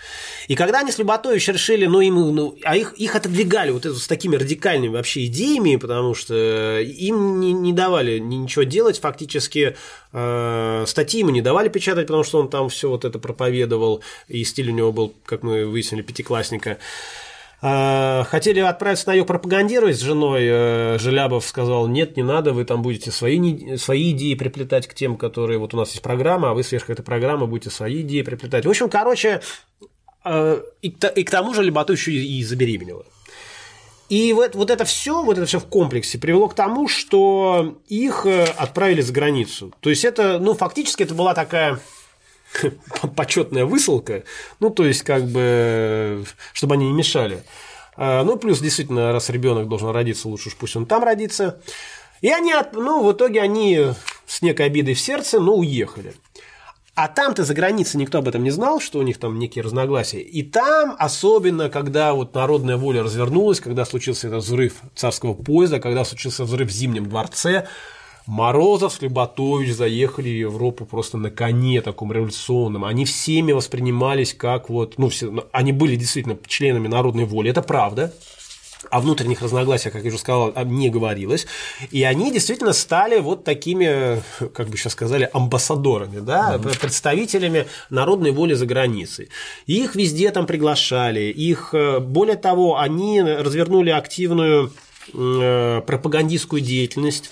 И когда они с Люботовичем решили, ну, им, ну, а их, их отодвигали вот это, с такими радикальными вообще идеями, потому что им не, не давали ни- ничего делать, фактически э, статьи ему не давали печатать, потому что он там все вот это проповедовал, и стиль у него был, как мы выяснили, пятиклассника. Э, Хотели отправиться на юг пропагандировать с женой. э, Желябов сказал, нет, не надо, вы там будете свои, свои идеи приплетать к тем, которые... Вот у нас есть программа, а вы сверх этой программы будете свои идеи приплетать. В общем, короче, э, и к, тому же Лебату еще и, забеременела. И вот, вот это все, вот это все в комплексе привело к тому, что их отправили за границу. То есть это, ну, фактически это была такая *laughs* почетная высылка, ну, то есть, как бы, чтобы они не мешали. А, Ну, плюс, действительно, раз ребенок должен родиться, лучше уж пусть он там родится. И они, ну, в итоге они с некой обидой в сердце, ну, уехали. А там-то за границей никто об этом не знал, что у них там некие разногласия. И там, особенно, когда вот народная воля развернулась, когда случился этот взрыв царского поезда, когда случился взрыв в Зимнем дворце, Морозов с Люботович заехали в Европу просто на коне таком революционном. Они всеми воспринимались как вот, ну, все, ну, они были действительно членами народной воли, это правда. О внутренних разногласиях, как я уже сказал, не говорилось. И они действительно стали вот такими, как бы сейчас сказали, амбассадорами, да, представителями народной воли за границей. Их везде там приглашали. Их, э, более того, они развернули активную э, пропагандистскую деятельность.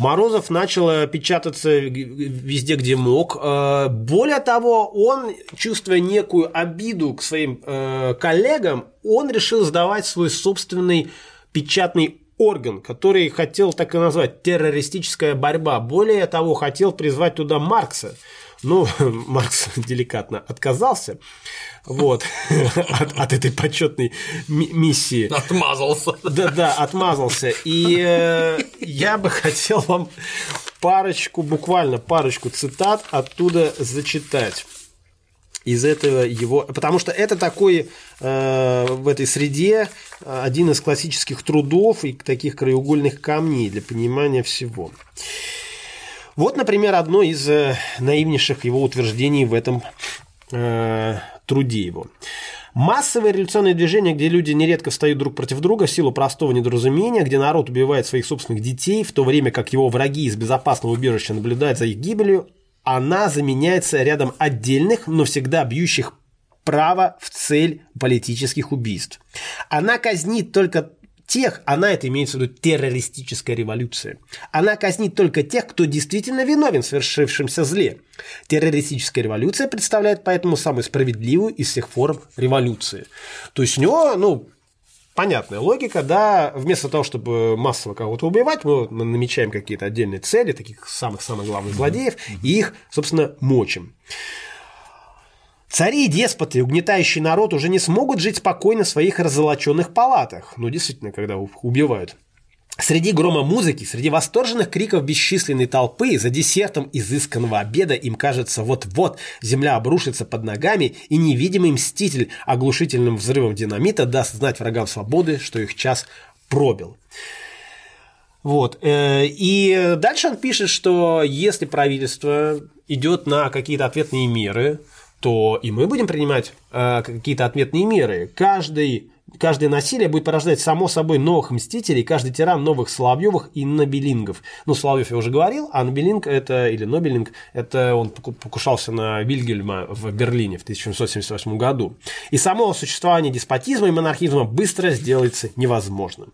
Морозов начал э, печататься везде, где мог. Э, Более того, он, чувствуя некую обиду к своим э, коллегам, он решил сдавать свой собственный печатный орган, который хотел так и назвать террористическая борьба. Более того, хотел призвать туда Маркса. Ну, *laughs* Маркс деликатно отказался вот, *laughs* от, от этой почетной ми- миссии. Отмазался. Да, да, отмазался. И э, я бы хотел вам парочку, буквально парочку цитат оттуда зачитать из этого его, потому что это такой э, в этой среде э, один из классических трудов и таких краеугольных камней для понимания всего. Вот, например, одно из э, наивнейших его утверждений в этом э, труде его. Массовые революционные движения, где люди нередко встают друг против друга в силу простого недоразумения, где народ убивает своих собственных детей, в то время как его враги из безопасного убежища наблюдают за их гибелью, она заменяется рядом отдельных, но всегда бьющих право в цель политических убийств. Она казнит только тех, она это имеется в виду террористическая революция. Она казнит только тех, кто действительно виновен в совершившемся зле. Террористическая революция представляет поэтому самую справедливую из всех форм революции. То есть у него, ну, понятная логика, да, вместо того, чтобы массово кого-то убивать, мы намечаем какие-то отдельные цели, таких самых-самых главных злодеев, и их, собственно, мочим. Цари и деспоты, угнетающий народ, уже не смогут жить спокойно в своих разолоченных палатах. Ну, действительно, когда убивают. Среди грома музыки, среди восторженных криков бесчисленной толпы, за десертом изысканного обеда им кажется вот-вот земля обрушится под ногами, и невидимый мститель оглушительным взрывом динамита даст знать врагам свободы, что их час пробил. Вот. Э, и дальше он пишет, что если правительство идет на какие-то ответные меры, то и мы будем принимать э, какие-то ответные меры. Каждый, каждое насилие будет порождать само собой новых мстителей, каждый тиран новых Соловьевых и Нобелингов. Ну, Соловьев я уже говорил, а Нобелинг это, или Нобелинг, это он покушался на Вильгельма в Берлине в 1778 году. И само существование деспотизма и монархизма быстро сделается невозможным.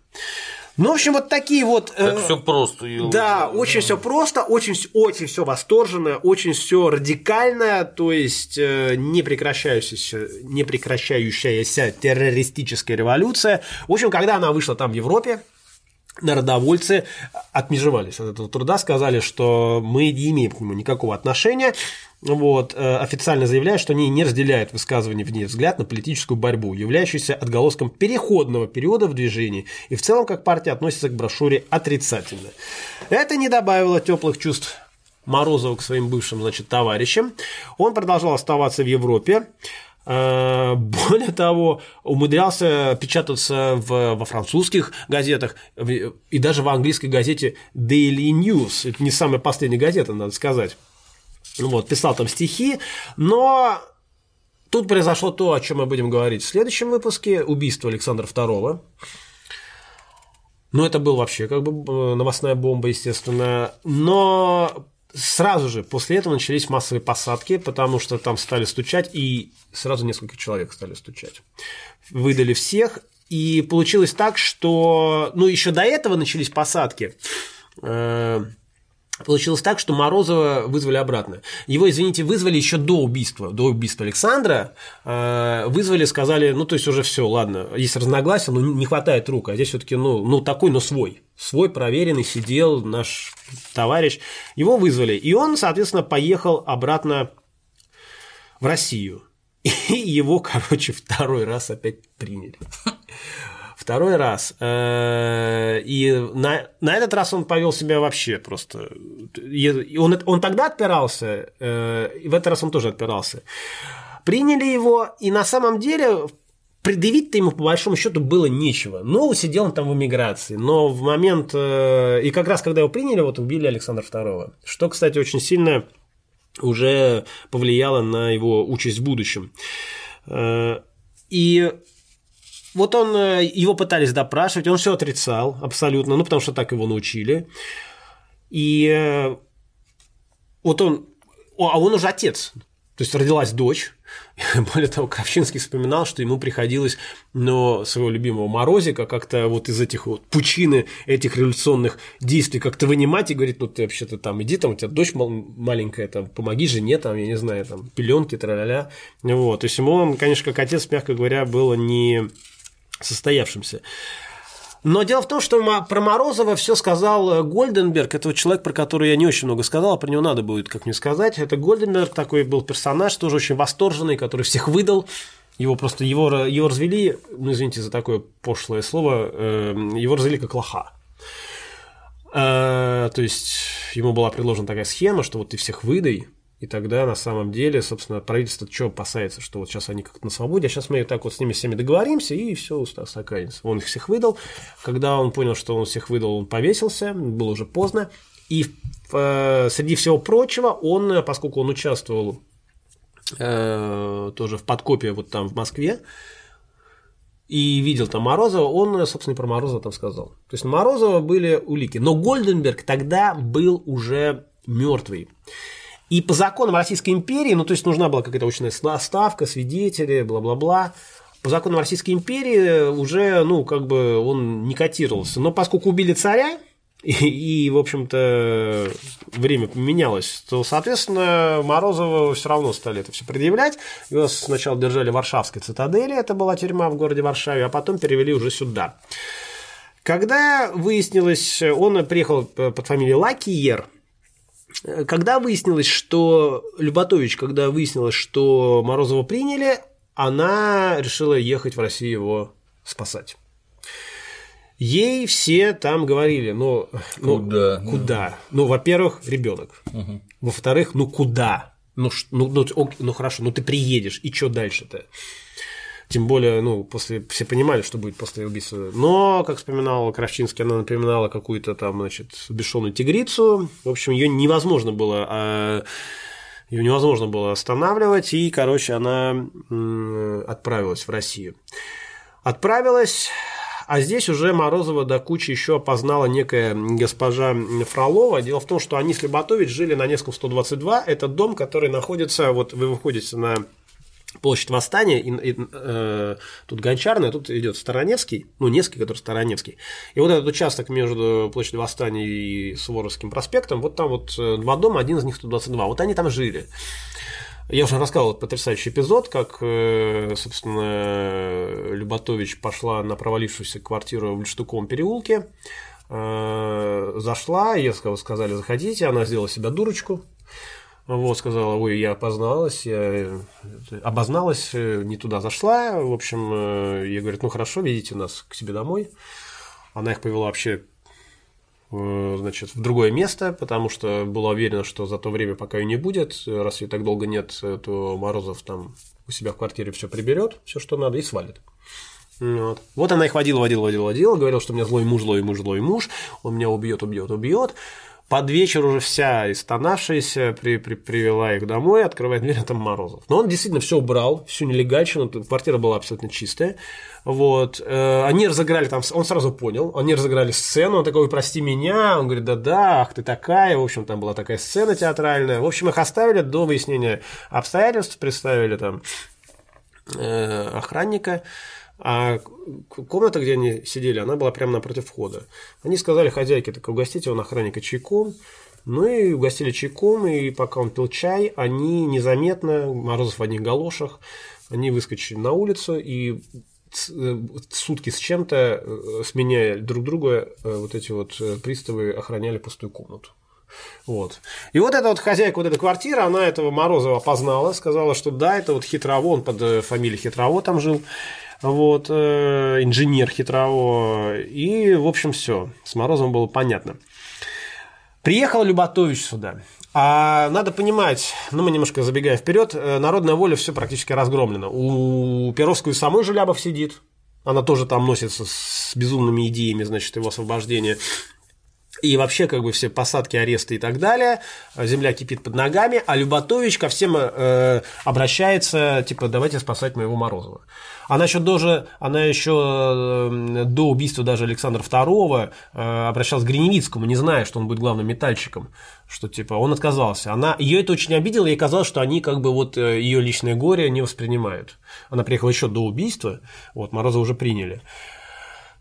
Ну, в общем, вот такие вот... Э, так все просто. Елы. Да, очень все просто, очень, очень все восторженно, очень все радикально, то есть э, не прекращающаяся, не прекращающаяся террористическая революция. В общем, когда она вышла там в Европе, народовольцы отмежевались от этого труда, сказали, что мы не имеем к нему никакого отношения, вот, э, официально заявляют, что они не разделяют высказывания в ней взгляд на политическую борьбу, являющуюся отголоском переходного периода в движении, и в целом как партия относится к брошюре отрицательно. Это не добавило теплых чувств Морозова к своим бывшим значит, товарищам. Он продолжал оставаться в Европе. Э, более того, умудрялся печататься в, во французских газетах и даже в английской газете Daily News. Это не самая последняя газета, надо сказать. Вот, писал там стихи, но тут произошло то, о чем мы будем говорить в следующем выпуске, убийство Александра II. Ну, это был вообще как бы э, новостная бомба, естественно. Но сразу же после этого начались массовые посадки, потому что там стали стучать, и сразу несколько человек стали стучать. Выдали всех, и получилось так, что, ну, еще до этого начались посадки. Получилось так, что Морозова вызвали обратно. Его, извините, вызвали еще до убийства, до убийства Александра. Э, вызвали, сказали, ну, то есть уже все, ладно, есть разногласия, но не хватает рук, а здесь все-таки, ну, ну, такой, но свой. Свой, проверенный, сидел наш товарищ. Его вызвали, и он, соответственно, поехал обратно в Россию. *laughs* И его, короче, второй раз опять приняли. Второй раз. Э, и на, на этот раз он повел себя вообще просто. Он, он тогда отпирался, э, и в этот раз он тоже отпирался. Приняли его, и на самом деле предъявить-то ему по большому счету было нечего. Но сидел он там в эмиграции. Но в момент... Э, и как раз когда его приняли, вот убили Александра II. Что, кстати, очень сильно уже повлияло на его участь в будущем. И вот он, э, его пытались допрашивать, он все отрицал абсолютно, ну, потому что так его научили. И э, вот он, а он уже отец, то есть родилась дочь. *laughs* Более того, Кравчинский вспоминал, что ему приходилось но своего любимого Морозика как-то вот из этих вот пучины этих революционных действий как-то вынимать и говорит, ну ты вообще-то там иди, там у тебя дочь маленькая, там помоги жене, там, я не знаю, там пеленки, тра-ля-ля. Вот. То есть ему он, конечно, как отец, мягко говоря, было не состоявшимся. Но дело в том, что про Морозова все сказал э, Гольденберг, этого человек, про который я не очень много сказал, а про него надо будет, как мне сказать. Это Гольденберг, такой был персонаж, тоже очень восторженный, который всех выдал. Его просто его, его развели, ну извините за такое пошлое слово, эм, его развели как лоха. Э, то есть ему была предложена такая схема, что вот ты всех выдай, и тогда на самом деле, собственно, правительство что опасается, что вот сейчас они как-то на свободе, а сейчас мы так вот с ними всеми договоримся, и все устаканится. Он их всех выдал. Когда он понял, что он всех выдал, он повесился, было уже поздно. И э, среди всего прочего, он, поскольку он участвовал э, тоже в подкопе вот там в Москве, и видел там Морозова, он, собственно, про Морозова там сказал. То есть на Морозова были улики. Но Гольденберг тогда был уже мертвый. И по законам Российской империи, ну, то есть нужна была какая-то очная ставка, свидетели, бла-бла-бла. По законам Российской империи уже, ну, как бы он не котировался. Но поскольку убили царя, и, и в общем-то, время поменялось, то, соответственно, Морозова все равно стали это все предъявлять. Его сначала держали в Варшавской цитадели, это была тюрьма в городе Варшаве, а потом перевели уже сюда. Когда выяснилось, он приехал под фамилией Лакиер, когда выяснилось, что Люботович, когда выяснилось, что Морозова приняли, она решила ехать в Россию его спасать. Ей все там говорили, ну, ну куда? Куда? Ну, во-первых, ребенок. Угу. Во-вторых, ну куда? Ну, ну, ну, ну хорошо, ну ты приедешь, и что дальше-то? Тем более, ну, после все понимали, что будет после убийства. Но, как вспоминала Кравчинский, она напоминала какую-то там, значит, бешеную тигрицу. В общем, ее невозможно было а, ее невозможно было останавливать, и, короче, она отправилась в Россию. Отправилась, а здесь уже Морозова до кучи еще опознала некая госпожа Фролова. Дело в том, что они с Люботович жили на Невском 122. Это дом, который находится, вот вы выходите на площадь Восстания, и, и, э, тут Гончарная, тут идет Староневский, ну, Невский, который Староневский. И вот этот участок между площадью Восстания и Суворовским проспектом, вот там вот э, два дома, один из них 122, вот они там жили. Я уже рассказывал этот потрясающий эпизод, как, э, собственно, Люботович пошла на провалившуюся квартиру в Лештуковом переулке, э, зашла, ей сказали, заходите, она сделала себя дурочку, вот, сказала, ой, я опозналась, я обозналась, не туда зашла. В общем, я говорю, ну хорошо, ведите нас к себе домой. Она их повела вообще Э, значит, в другое место, потому что была уверена, что за то время, пока ее не будет, раз ее так долго нет, то Морозов там у себя в квартире все приберет, все, что надо, и свалит. Вот. вот она их водила, водила, водила, водила, говорила, что у меня злой муж, злой муж, злой муж, он меня убьет, убьет, убьет. Под вечер уже вся истонавшаяся при, при, привела их домой, открывает дверь, а там Морозов. Но он действительно все убрал, всю нелегальщину, квартира была абсолютно чистая. Вот. Э, они разыграли там, он сразу понял, они разыграли сцену, он такой, прости меня, он говорит, да-да, ах ты такая, в общем, там была такая сцена театральная. В общем, их оставили до выяснения обстоятельств, представили там э, охранника. А комната, где они сидели, она была прямо напротив входа. Они сказали хозяйке, так угостите он охранника чайком. Ну и угостили чайком, и пока он пил чай, они незаметно, Морозов в одних галошах, они выскочили на улицу и э, сутки с чем-то, э, сменяя друг друга, э, вот эти вот приставы охраняли пустую комнату. Вот. И вот эта вот хозяйка вот этой квартиры, она этого Морозова опознала, сказала, что да, это вот Хитрово, он под фамилией Хитрово там жил вот, э, инженер хитрово, и, в общем, все, с Морозовым было понятно. Приехал Люботович сюда. А надо понимать, ну мы немножко забегая вперед, э, народная воля все практически разгромлена. У Перовского и самой Желябов сидит, она тоже там носится с безумными идеями, значит, его освобождения. И вообще, как бы все посадки, аресты и так далее, земля кипит под ногами, а Люботович ко всем э, обращается, типа, давайте спасать моего Морозова. Она еще даже, она еще э, до убийства даже Александра II э, обращалась к Гриневицкому, не зная, что он будет главным метальщиком, что типа он отказался. Она, ее это очень обидело, ей казалось, что они как бы вот э, ее личное горе не воспринимают. Она приехала еще до убийства, вот Мороза уже приняли.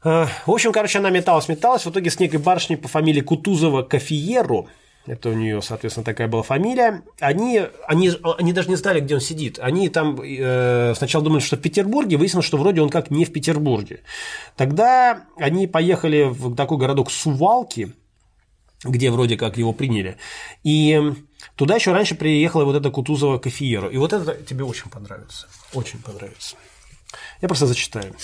В общем, короче, она металась, металась. В итоге с некой барышней по фамилии Кутузова Кофиеру это у нее, соответственно, такая была фамилия. Они, они, они даже не знали, где он сидит. Они там э, сначала думали, что в Петербурге, выяснилось, что вроде он как не в Петербурге. Тогда они поехали в такой городок Сувалки, где вроде как его приняли. И туда еще раньше приехала вот эта Кутузова Кофиера. И вот это тебе очень понравится. Очень понравится. Я просто зачитаю.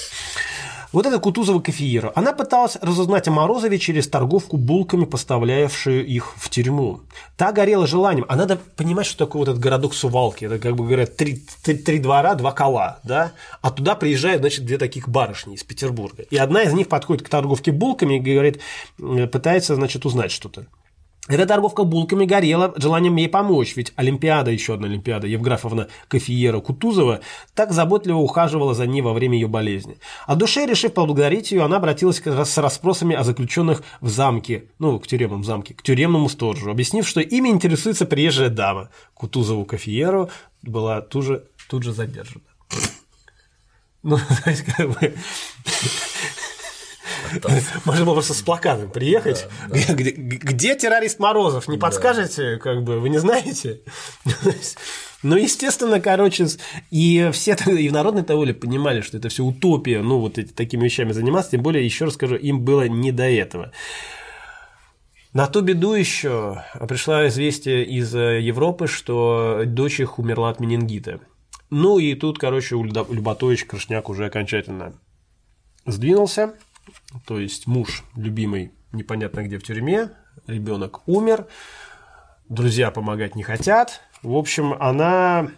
Вот эта Кутузова Кофеира, она пыталась разузнать о Морозове через торговку булками, поставлявшую их в тюрьму. Та горела желанием, а надо понимать, что такое вот этот городок Сувалки. Это, как бы говорят, три, три, три двора, два кола, да? А туда приезжают, значит, две таких барышни из Петербурга. И одна из них подходит к торговке булками и говорит, пытается, значит, узнать что-то. Эта торговка булками горела желанием ей помочь, ведь Олимпиада, еще одна Олимпиада, Евграфовна Кофиера Кутузова, так заботливо ухаживала за ней во время ее болезни. От души, решив поблагодарить ее, она обратилась с расспросами о заключенных в замке, ну, к тюремному замке, к тюремному сторожу, объяснив, что ими интересуется приезжая дама. Кутузову Кофиеру была тут же, тут же задержана. Ну, *laughs* есть, как бы... *laughs* Можно было просто с плакатом приехать. Где, террорист Морозов? Не подскажете, как бы, вы не знаете? *laughs* Ну, естественно, короче, и все и в народной таволе понимали, что это все утопия, ну, вот эти, такими вещами заниматься, тем более, еще раз скажу, им было не до этого. На ту беду еще пришло известие из э, Европы, что дочь их умерла от менингита. Ну и тут, короче, у Люботович Крышняк уже окончательно сдвинулся. То есть муж любимый непонятно где в тюрьме, ребенок умер, друзья помогать не хотят. В общем, она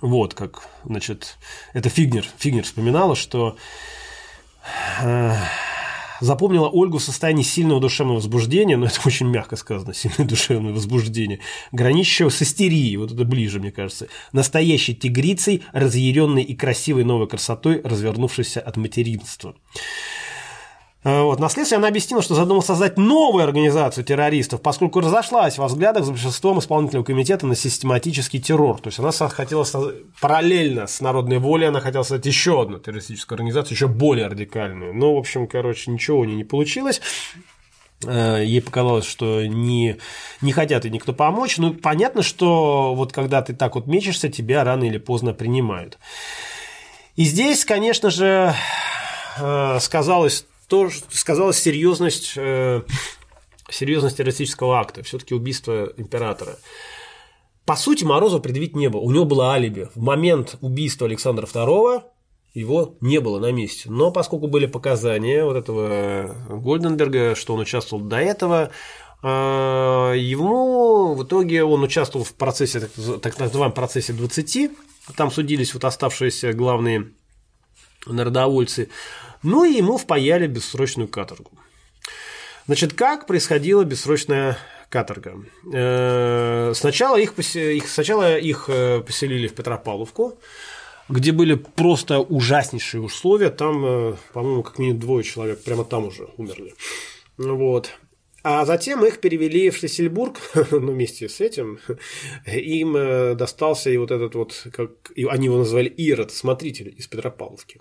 вот как, значит, это Фигнер, Фигнер вспоминала, что э, запомнила Ольгу в состоянии сильного душевного возбуждения, но это очень мягко сказано, сильное душевное возбуждение, граничащего с истерией, вот это ближе, мне кажется, настоящей тигрицей, разъяренной и красивой новой красотой, развернувшейся от материнства. Э, вот. На следствии она объяснила, что задумала создать новую организацию террористов, поскольку разошлась во взглядах с большинством исполнительного комитета на систематический террор. То есть она хотела параллельно с народной волей, она хотела создать еще одну террористическую организацию, еще более радикальную. Но, в общем, короче, ничего у нее не получилось. Э, ей показалось, что не, не хотят и никто помочь. Ну, понятно, что вот когда ты так вот мечешься, тебя рано или поздно принимают. И здесь, конечно же, э, сказалось то сказалась серьезность, э, серьезность террористического акта, все-таки убийство императора. По сути, Морозов предъявить не было. У него было алиби. В момент убийства Александра II его не было на месте. Но поскольку были показания вот этого Гольденберга, что он участвовал до этого, э, ему в итоге он участвовал в процессе, так называемом процессе 20, там судились вот оставшиеся главные народовольцы. Ну и ему впаяли бессрочную каторгу. Значит, как происходила бессрочная каторга? Э, сначала их, их, сначала их э, поселили в Петропавловку, где были просто ужаснейшие условия. Там, э, по-моему, как минимум двое человек прямо там уже умерли. Вот. А затем их перевели в Шлиссельбург, *laughs* ну, вместе с этим, им достался и вот этот вот, как они его назвали, Ирод, смотритель из Петропавловки.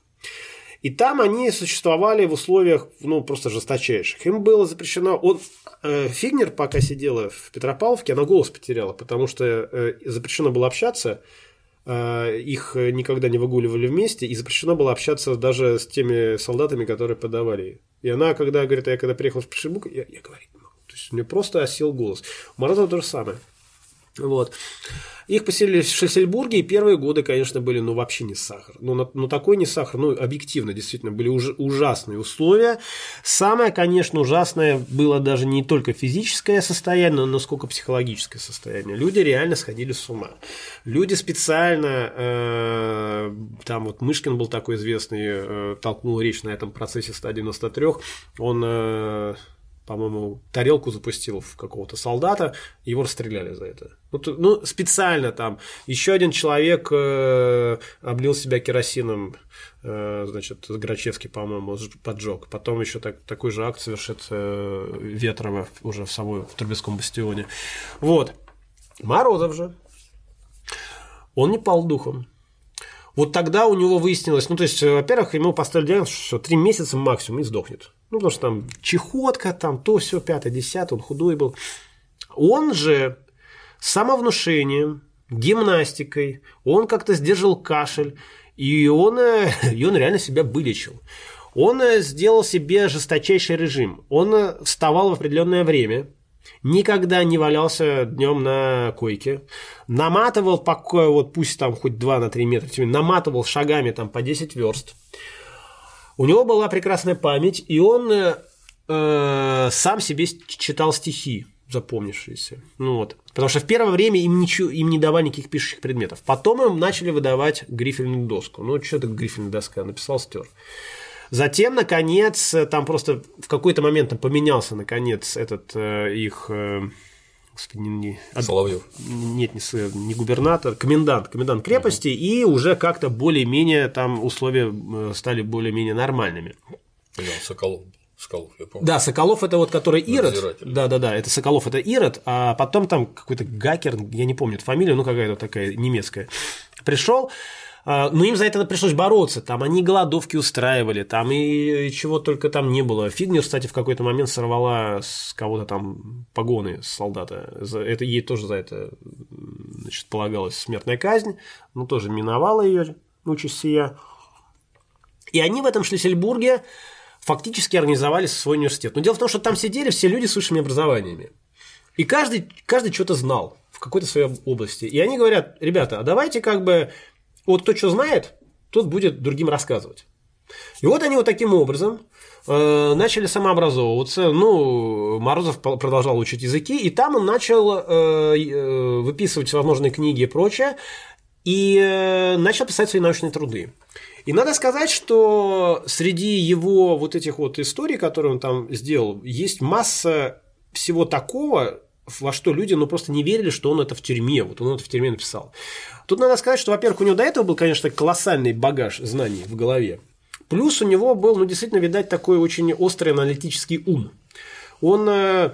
И там они существовали в условиях, ну, просто жесточайших. Им было запрещено... Он, э, Фигнер, пока сидела в Петропавловке, она голос потеряла, потому что э, запрещено было общаться, э, их никогда не выгуливали вместе, и запрещено было общаться даже с теми солдатами, которые подавали. И она, когда говорит, я когда приехал в Пешебук, я, я говорить не могу. То есть у меня просто осел голос. У Морозова то же самое. Вот. Их поселили в Шессельбурге, и первые годы, конечно, были ну, вообще не сахар. Ну, ну такой не сахар, ну, объективно, действительно, были уж, ужасные условия. Самое, конечно, ужасное было даже не только физическое состояние, но сколько психологическое состояние. Люди реально сходили с ума. Люди специально, э, там вот Мышкин был такой известный, э, толкнул речь на этом процессе 193, он... Э, по-моему, тарелку запустил в какого-то солдата, его расстреляли за это. Ну, ну специально там. Еще один человек э, облил себя керосином, э, значит, Грачевский, по-моему, поджег. Потом еще так, такой же акт совершит э, Ветрова уже в самой в Трубецком бастионе. Вот. Морозов же. Он не пал духом. Вот тогда у него выяснилось, ну, то есть, во-первых, ему поставили диагноз, что три месяца максимум и сдохнет. Ну, потому что там чехотка, там то, все, пятое, десятое, он худой был. Он же самовнушением, гимнастикой, он как-то сдерживал кашель, и он, э, *laughs* и он реально себя вылечил. Он э, сделал себе жесточайший режим. Он э, вставал в определенное время, никогда не валялся днем на койке, наматывал, пока, вот пусть там хоть 2 на 3 метра, наматывал шагами там по 10 верст – у него была прекрасная память, и он э, э, сам себе читал стихи запомнившиеся. Ну вот. Потому что в первое время им, ничего, им не давали никаких пишущих предметов. Потом им начали выдавать грифельную доску. Ну, что такое грифельная доска? Написал, стер. Затем, наконец, там просто в какой-то момент там поменялся, наконец, этот э, их э, господи, не, не, Соловьев. Нет, не, не губернатор, комендант, комендант крепости, угу. и уже как-то более-менее там условия э, стали более-менее нормальными. Да, Соколов. Соколов, я помню. Да, Соколов это вот который Ирод. Да, да, да, это Соколов это Ирод, а потом там какой-то Гакер, я не помню фамилию, ну какая-то такая немецкая, пришел. А, но им за это пришлось бороться. Там они голодовки устраивали, там и чего только там не было. Фигнер, кстати, в какой-то момент сорвала с кого-то там погоны солдата. Это, ей тоже за это значит, полагалась смертная казнь, но тоже миновала ее участь сия. И они в этом Шлиссельбурге фактически организовали свой университет. Но дело в том, что там сидели все люди с высшими образованиями. И каждый, каждый что-то знал в какой-то своей области. И они говорят, ребята, а давайте как бы вот кто что знает, тот будет другим рассказывать. И вот они вот таким образом э, начали самообразовываться. Ну, Морозов продолжал учить языки, и там он начал э, э, выписывать всевозможные книги и прочее, и э, начал писать свои научные труды. И надо сказать, что среди его вот этих вот историй, которые он там сделал, есть масса всего такого, во что люди ну, просто не верили, что он это в тюрьме, вот он это в тюрьме написал. Тут надо сказать, что, во-первых, у него до этого был, конечно, колоссальный багаж знаний в голове. Плюс у него был, ну, действительно, видать, такой очень острый аналитический ум. Он, э,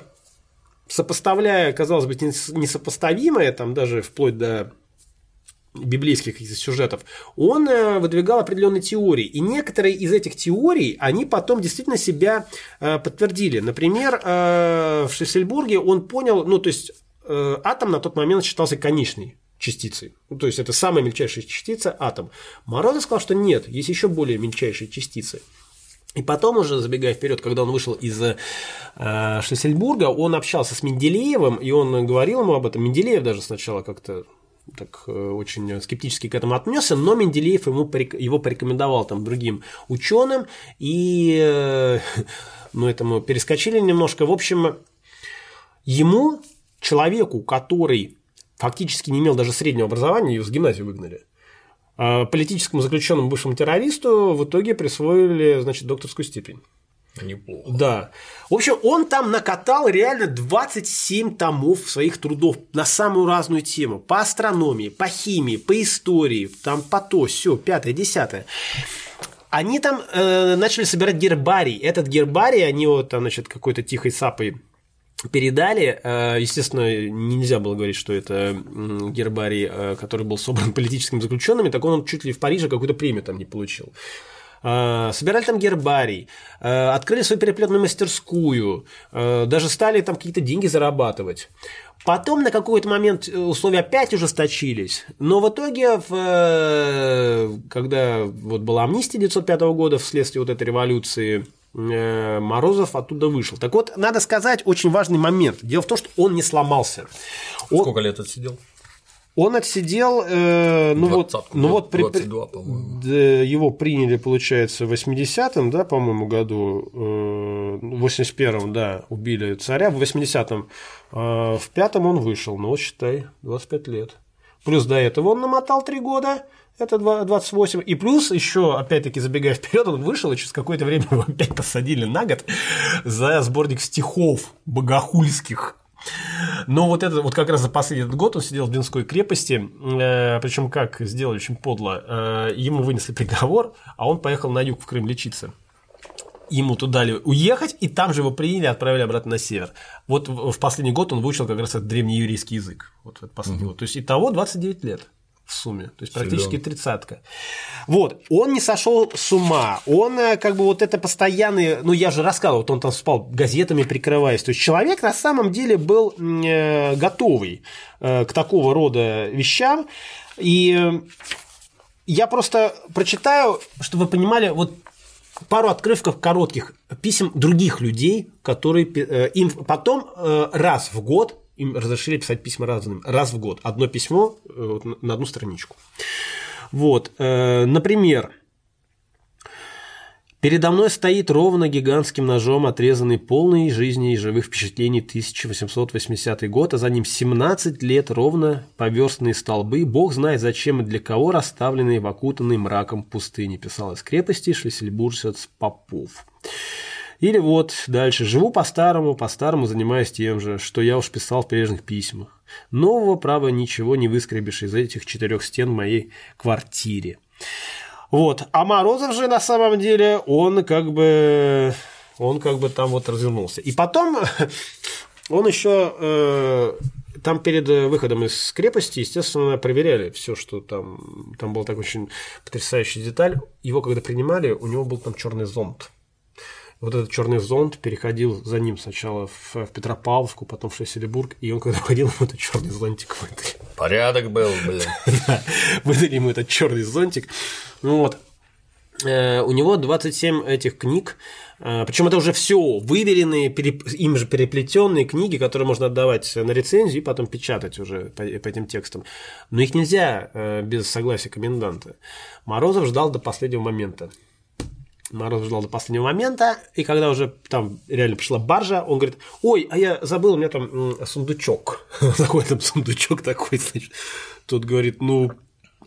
сопоставляя, казалось бы, несопоставимое, там даже вплоть до библейских сюжетов, он э, выдвигал определенные теории. И некоторые из этих теорий, они потом действительно себя э, подтвердили. Например, э, в Шлиссельбурге он понял, ну, то есть атом на тот момент считался конечной частицей. Ну, то есть это самая мельчайшая частица атом. Морозов сказал, что нет, есть еще более мельчайшие частицы. И потом уже, забегая вперед, когда он вышел из э, Шлиссельбурга, он общался с Менделеевым, и он говорил ему об этом. Менделеев даже сначала как-то так э, очень скептически к этому отнесся, но Менделеев ему, его порекомендовал там другим ученым, и э, *laughs* ну, это мы перескочили немножко. В общем, ему, человеку, который фактически не имел даже среднего образования, его с гимназии выгнали, а политическому заключенному бывшему террористу в итоге присвоили, значит, докторскую степень. Неплохо. Да. В общем, он там накатал реально 27 томов своих трудов на самую разную тему. По астрономии, по химии, по истории, там по то, все, пятое, десятое. Они там э, начали собирать гербарий. Этот гербарий, они вот там, значит, какой-то тихой сапой передали. Э, естественно, нельзя было говорить, что это гербарий, э, который был собран *laughs* политическими заключенными, так он чуть ли в Париже какую-то премию там не получил. Э, собирали там гербарий, открыли свою переплетную мастерскую, даже стали там какие-то деньги зарабатывать. Потом на какой-то момент условия опять ужесточились, но в итоге, когда вот была амнистия 1905 года вследствие вот этой революции, Э, Морозов оттуда вышел. Так вот, надо сказать очень важный момент. Дело в том, что он не сломался. Он... Сколько лет отсидел? Он отсидел, э, ну вот, ну вот при, 22, его приняли, получается, в 80-м, да, по-моему, году, э, в 81-м, да, убили царя, в 80-м, э, в пятом он вышел, ну, считай, 25 лет. Плюс до этого он намотал 3 года, это 28. И плюс еще, опять-таки, забегая вперед, он вышел, и через какое-то время его опять посадили на год за сборник стихов богохульских. Но вот это вот как раз за последний год он сидел в Донской крепости, э, причем как сделали очень подло. Э, ему вынесли приговор, а он поехал на юг в Крым лечиться. Ему туда дали уехать, и там же его приняли отправили обратно на север. Вот в последний год он выучил как раз этот древнееврейский язык. Вот этот последний угу. год. То есть итого 29 лет в сумме, то есть практически тридцатка. Вот, он не сошел с ума, он э, как бы вот это постоянный, ну я же рассказывал, вот он там спал газетами прикрываясь, то есть человек на самом деле был э, готовый э, к такого рода вещам, и я просто прочитаю, чтобы вы понимали, вот пару отрывков коротких писем других людей, которые им потом раз в год им разрешили писать письма разным, раз в год. Одно письмо э, на одну страничку. Вот, э, например, Передо мной стоит ровно гигантским ножом отрезанный полный жизни и живых впечатлений 1880 год, а за ним 17 лет ровно поверстные столбы, бог знает зачем и для кого расставленные в окутанной мраком пустыне, писал из крепости шлиссельбуржец Попов. Или вот дальше. Живу по-старому, по-старому занимаюсь тем же, что я уж писал в прежних письмах. Нового, право, ничего не выскребешь из этих четырех стен в моей квартире. Вот. А Морозов же на самом деле, он как бы он как бы там вот развернулся. И потом *laughs* он еще э, там перед выходом из крепости, естественно, проверяли все, что там. Там была так очень потрясающая деталь. Его, когда принимали, у него был там черный зонт. Вот этот черный зонт переходил за ним сначала в, в Петропавловску, потом в Шлиссельбург, и он, когда ходил, ему этот черный зонтик выдали. Порядок был, блин. *laughs* выдали ему этот черный зонтик. Ну вот. Э, у него 27 этих книг, э, причем это уже все выверенные, им же переплетенные книги, которые можно отдавать на рецензию и потом печатать уже по, по этим текстам. Но их нельзя э, без согласия коменданта. Морозов ждал до последнего момента. Морозов ждал до последнего момента, и когда уже там реально пришла баржа, он говорит, ой, а я забыл, у меня там сундучок. *laughs* Какой там сундучок такой, значит. Тут говорит, ну,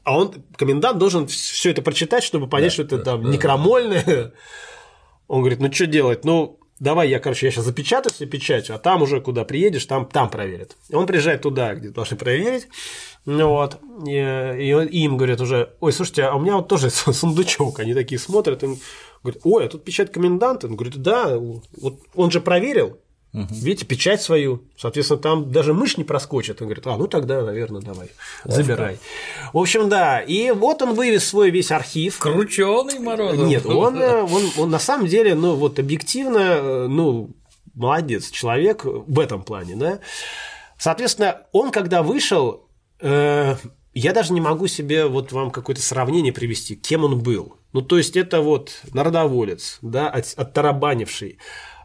а он, комендант, должен все это прочитать, чтобы понять, да, что это да, там да, некромольное. Он говорит, ну что делать? Ну, давай я, короче, я сейчас запечатаю все печатью, а там уже куда приедешь, там, там проверят. И он приезжает туда, где должны проверить. Ну вот. И, и, им говорят уже, ой, слушайте, а у меня вот тоже *laughs* сундучок. Они такие смотрят, и говорят, ой, а тут печать коменданта. Он говорит, да, вот он же проверил. Угу. Видите, печать свою. Соответственно, там даже мышь не проскочит. Он говорит, а, ну тогда, наверное, давай, забирай. В общем, да. И вот он вывез свой весь архив. Крученый Морозов. Нет, он, *laughs* э, он, он на самом деле, ну вот объективно, э, ну, молодец человек в этом плане, да. Соответственно, он когда вышел, я даже не могу себе вот вам какое-то сравнение привести, кем он был. Ну, то есть, это вот народоволец, да, от, оттарабанивший,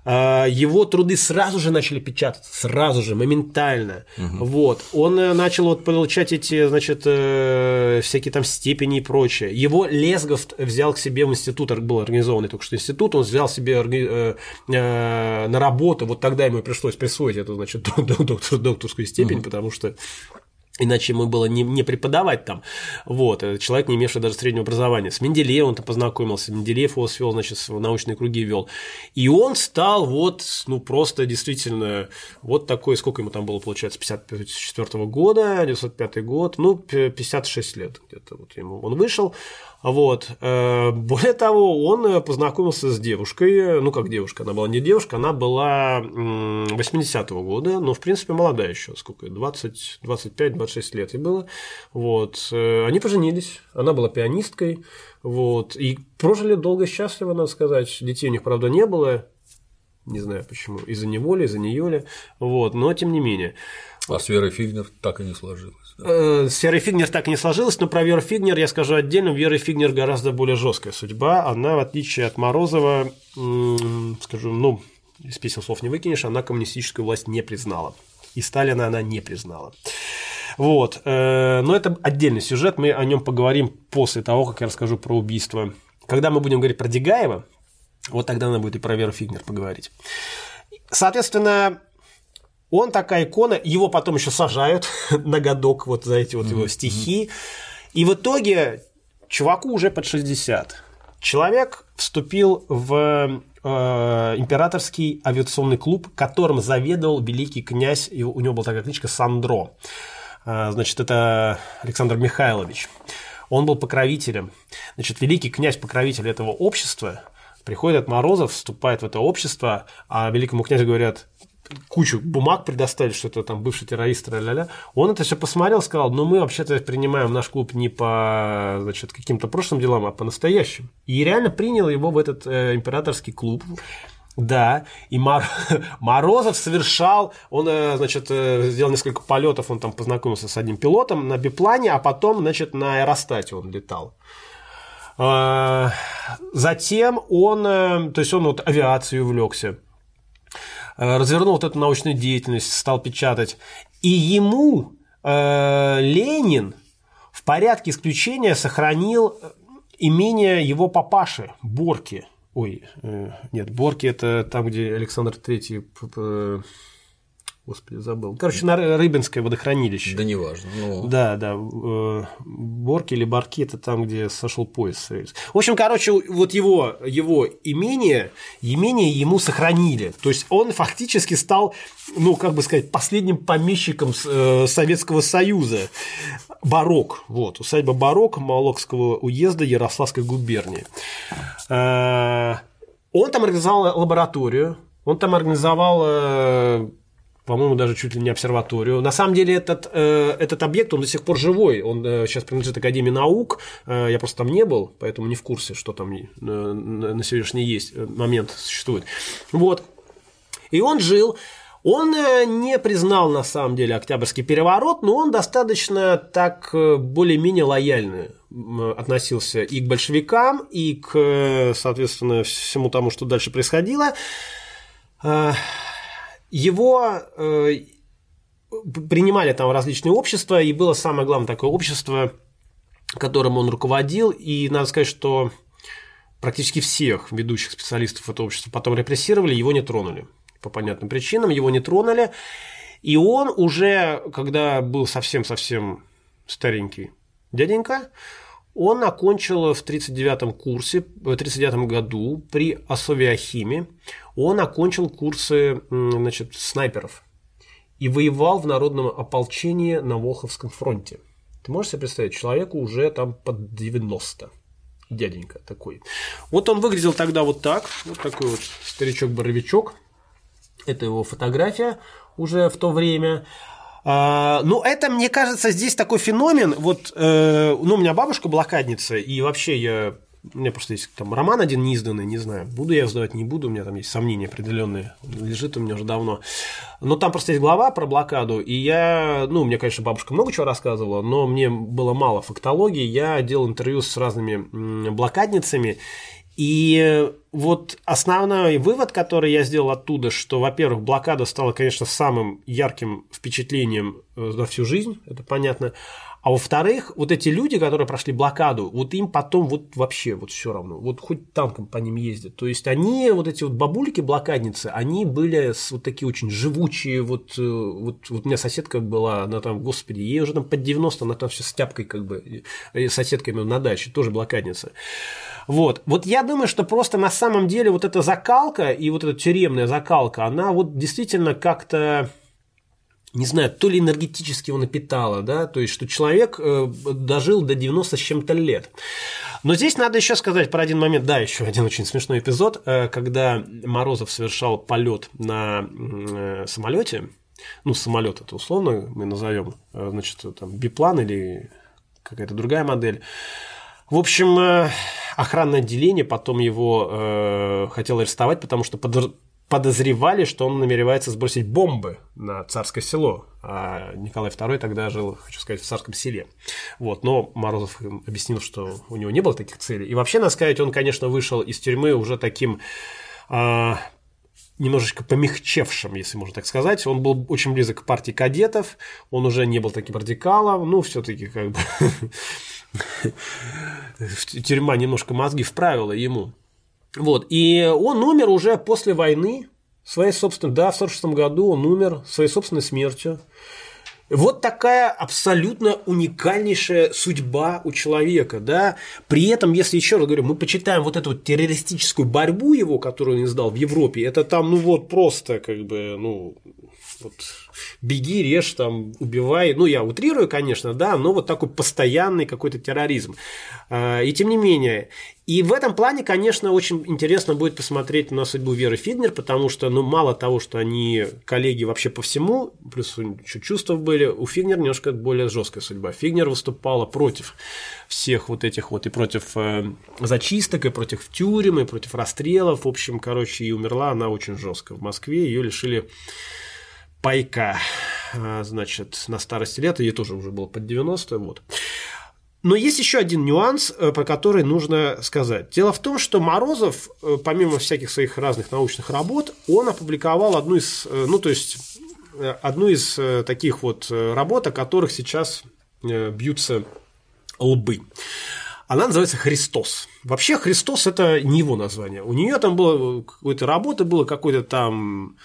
а, его труды сразу же начали печататься, сразу же, моментально. Угу. Вот. Он э, начал вот получать эти, значит, э, всякие там степени и прочее. Его Лесгофт взял к себе в институт, был организованный только что институт, он взял себе э, на работу, вот тогда ему пришлось присвоить эту, значит, *laughs* докторскую степень, угу. потому что Иначе ему было не, не преподавать там. Вот. Э, человек, не имевший даже среднего образования. С Менделеевым он-то познакомился. Менделеев его свел, значит, в научные круги вел. И он стал вот, ну, просто действительно вот такой, сколько ему там было, получается, 54 года, 905 год, ну, 56 лет где-то вот ему он вышел. Вот. Э, более того, он э, познакомился с девушкой, ну как девушка, она была не девушка, она была 80-го года, но в принципе молодая еще, сколько, 20, 25-26 лет ей было. Вот. Э, они поженились, она была пианисткой, вот. И прожили долго счастливо, надо сказать. Детей у них, правда, не было, не знаю почему, из-за него ли, из-за нее ли, вот, но тем не менее. А с Верой Фигнер так и не сложилось. Э, с Верой Фигнер так и не сложилось, но про Веру Фигнер я скажу отдельно. Веры Фигнер гораздо более жесткая судьба. Она, в отличие от Морозова, скажу, ну, из писем слов не выкинешь, она коммунистическую власть не признала. И Сталина она не признала. Вот. Э, но это отдельный сюжет, мы о нем поговорим после того, как я расскажу про убийство. Когда мы будем говорить про Дегаева, вот тогда надо будет и про Веру Фигнер поговорить. Соответственно, он такая икона, его потом еще сажают *laughs* на годок вот за эти вот его стихи. И в итоге чуваку уже под 60. Человек вступил в э, императорский авиационный клуб, которым заведовал великий князь, и у него была такая кличка Сандро. Э, значит, это Александр Михайлович. Он был покровителем. Значит, великий князь-покровитель этого общества приходит от Морозов, вступает в это общество, а великому князю говорят, кучу бумаг предоставили, что это там бывший террорист, ля-ля. Он это все посмотрел, сказал, ну мы вообще-то принимаем наш клуб не по значит, каким-то прошлым делам, а по настоящим. И реально принял его в этот э, императорский клуб. Да, и Мор... *laughs* Морозов совершал, он, э, значит, э, сделал несколько полетов, он там познакомился с одним пилотом на биплане, а потом, значит, на аэростате он летал. А, затем он, э, то есть он вот авиацией увлекся. Э, развернул вот эту научную деятельность, стал печатать. И ему э, Ленин в порядке исключения сохранил имение его папаши Борки. Ой, э, нет, Борки это там, где Александр III Господи, забыл. Короче, на Рыбинское водохранилище. Да неважно. Ну... Да, да. э, Борки или Барки – это там, где сошел поезд. В общем, короче, вот его, его имение, имение ему сохранили. То есть он фактически стал, ну, как бы сказать, последним помещиком э, Советского Союза. Барок. Вот. Усадьба Барок Молокского уезда Ярославской губернии. Э, Он там организовал лабораторию, он там организовал по-моему, даже чуть ли не обсерваторию. На самом деле этот, э, этот объект, он до сих пор живой, он э, сейчас принадлежит Академии наук, э, я просто там не был, поэтому не в курсе, что там э, на сегодняшний есть э, момент существует. Вот. И он жил, он э, не признал на самом деле Октябрьский переворот, но он достаточно так э, более-менее лояльно относился и к большевикам, и к, соответственно, всему тому, что дальше происходило. Его э, принимали там различные общества, и было самое главное такое общество, которым он руководил, и надо сказать, что практически всех ведущих специалистов этого общества потом репрессировали, его не тронули. По понятным причинам его не тронули. И он уже, когда был совсем-совсем старенький дяденька, он окончил в 1939 курсе, в 1939 году при Асовиахиме, он окончил курсы значит, снайперов и воевал в народном ополчении на Волховском фронте. Ты можешь себе представить, человеку уже там под 90 дяденька такой. Вот он выглядел тогда вот так, вот такой вот старичок-боровичок. Это его фотография уже в то время. А, ну, это, мне кажется, здесь такой феномен. Вот, э, ну, у меня бабушка блокадница, и вообще я у меня просто есть там роман один неизданный, не знаю, буду я сдавать, не буду, у меня там есть сомнения определенные, лежит у меня уже давно. Но там просто есть глава про блокаду, и я, ну, мне, конечно, бабушка много чего рассказывала, но мне было мало фактологии, я делал интервью с разными блокадницами, и вот основной вывод, который я сделал оттуда, что, во-первых, блокада стала, конечно, самым ярким впечатлением э, за всю жизнь, это понятно. А во-вторых, вот эти люди, которые прошли блокаду, вот им потом вот вообще вот все равно, вот хоть танком по ним ездят. То есть они, вот эти вот бабульки блокадницы, они были вот такие очень живучие, вот, э, вот, вот у меня соседка была, она там, господи, ей уже там под 90, она там все с тяпкой как бы, соседками на даче, тоже блокадница. Вот. Вот я думаю, что просто на самом деле вот эта закалка и вот эта тюремная закалка, она вот действительно как-то не знаю, то ли энергетически его напитала, да, то есть, что человек э, дожил до 90 с чем-то лет. Но здесь надо еще сказать про один момент, да, еще один очень смешной эпизод, э, когда Морозов совершал полет на э, самолете, ну, самолет это условно мы назовем, значит, там, биплан или какая-то другая модель, в общем, э, охранное отделение потом его э, хотело арестовать, потому что подозревали, что он намеревается сбросить бомбы на царское село. А Николай II тогда жил, хочу сказать, в царском селе. Вот. Но Морозов объяснил, что у него не было таких целей. И вообще, надо сказать, он, конечно, вышел из тюрьмы уже таким а, немножечко помягчевшим, если можно так сказать. Он был очень близок к партии кадетов, он уже не был таким радикалом, ну, все-таки как бы *laughs* тюрьма немножко мозги вправила ему. Вот, и он умер уже после войны, своей собственной, да, в 46 году он умер своей собственной смертью. Вот такая абсолютно уникальнейшая судьба у человека, да. При этом, если еще раз говорю, мы почитаем вот эту вот террористическую борьбу его, которую он издал в Европе, это там, ну вот просто как бы, ну, вот беги, режь, там, убивай. Ну, я утрирую, конечно, да, но вот такой постоянный какой-то терроризм. А, и тем не менее. И в этом плане, конечно, очень интересно будет посмотреть на судьбу Веры Фигнер, потому что, ну, мало того, что они коллеги вообще по всему, плюс еще чувства были, у Фигнер немножко более жесткая судьба. Фигнер выступала против всех вот этих вот и против э, зачисток, и против тюрем, и против расстрелов. В общем, короче, и умерла она очень жестко. В Москве ее лишили пайка, а, значит, на старости лет, ей тоже уже было под 90, вот. Но есть еще один нюанс, э, про который нужно сказать. Дело в том, что Морозов, э, помимо всяких своих разных научных работ, он опубликовал одну из, э, ну, то есть, одну из таких вот работ, о которых сейчас бьются лбы. Она называется «Христос». Вообще «Христос» – это не его название. У нее там было какой-то работа, было какой-то там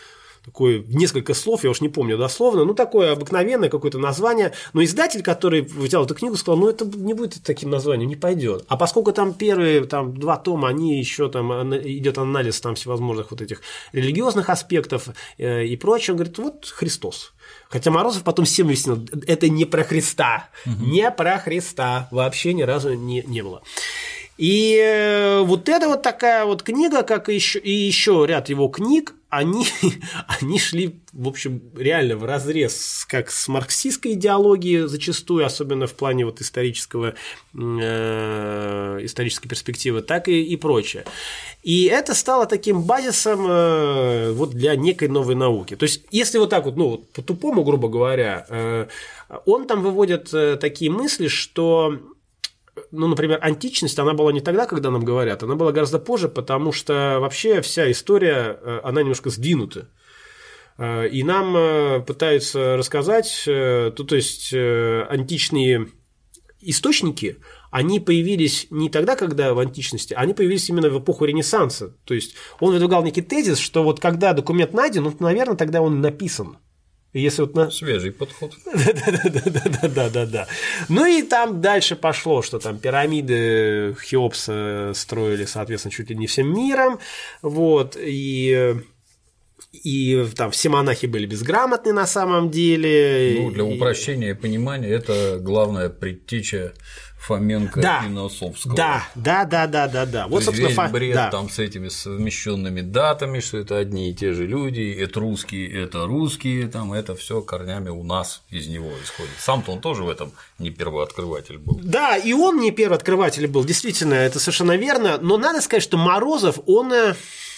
такое несколько слов, я уж не помню дословно, ну такое обыкновенное какое-то название, но издатель, который взял эту книгу, сказал, ну это не будет таким названием, не пойдет. А поскольку там первые там два тома, они еще там идет анализ там всевозможных вот этих религиозных аспектов э, и прочее, он говорит, вот Христос. Хотя Морозов потом всем объяснил, это не про Христа, угу. не про Христа, вообще ни разу не, не было. И э, вот это вот такая вот книга, как и еще, и еще ряд его книг, они, *laughs* они шли, в общем, реально в разрез как с марксистской идеологией зачастую, особенно в плане вот исторического, э, исторической перспективы, так и, и прочее. И это стало таким базисом э, вот для некой новой науки. То есть, если вот так вот, ну, по-тупому, грубо говоря, э, он там выводит э, такие мысли, что ну, например, античность, она была не тогда, когда нам говорят, она была гораздо позже, потому что вообще вся история, э, она немножко сдвинута. Э, и нам э, пытаются рассказать, то, то есть античные источники, они появились не тогда, когда в античности, они появились именно в эпоху Ренессанса. То есть он выдвигал некий тезис, что вот когда документ найден, ну, наверное, тогда он написан. Если вот на... Свежий подход. *laughs* Да-да-да-да-да-да. Ну и там дальше пошло, что там пирамиды Хеопса строили, соответственно, чуть ли не всем миром, вот, и и там все монахи были безграмотны на самом деле. Ну, для упрощения и понимания это главная предтеча Фоменко да, и Носовского. Да, да, да, да, да, да. Вот, собственно, весь бред да. там с этими совмещенными датами, что это одни и те же люди, это русские, это русские, там это все корнями у нас из него исходит. Сам-то он тоже в этом не первооткрыватель был. Да, и он не первооткрыватель был, действительно, это совершенно верно. Но надо сказать, что Морозов, он, э,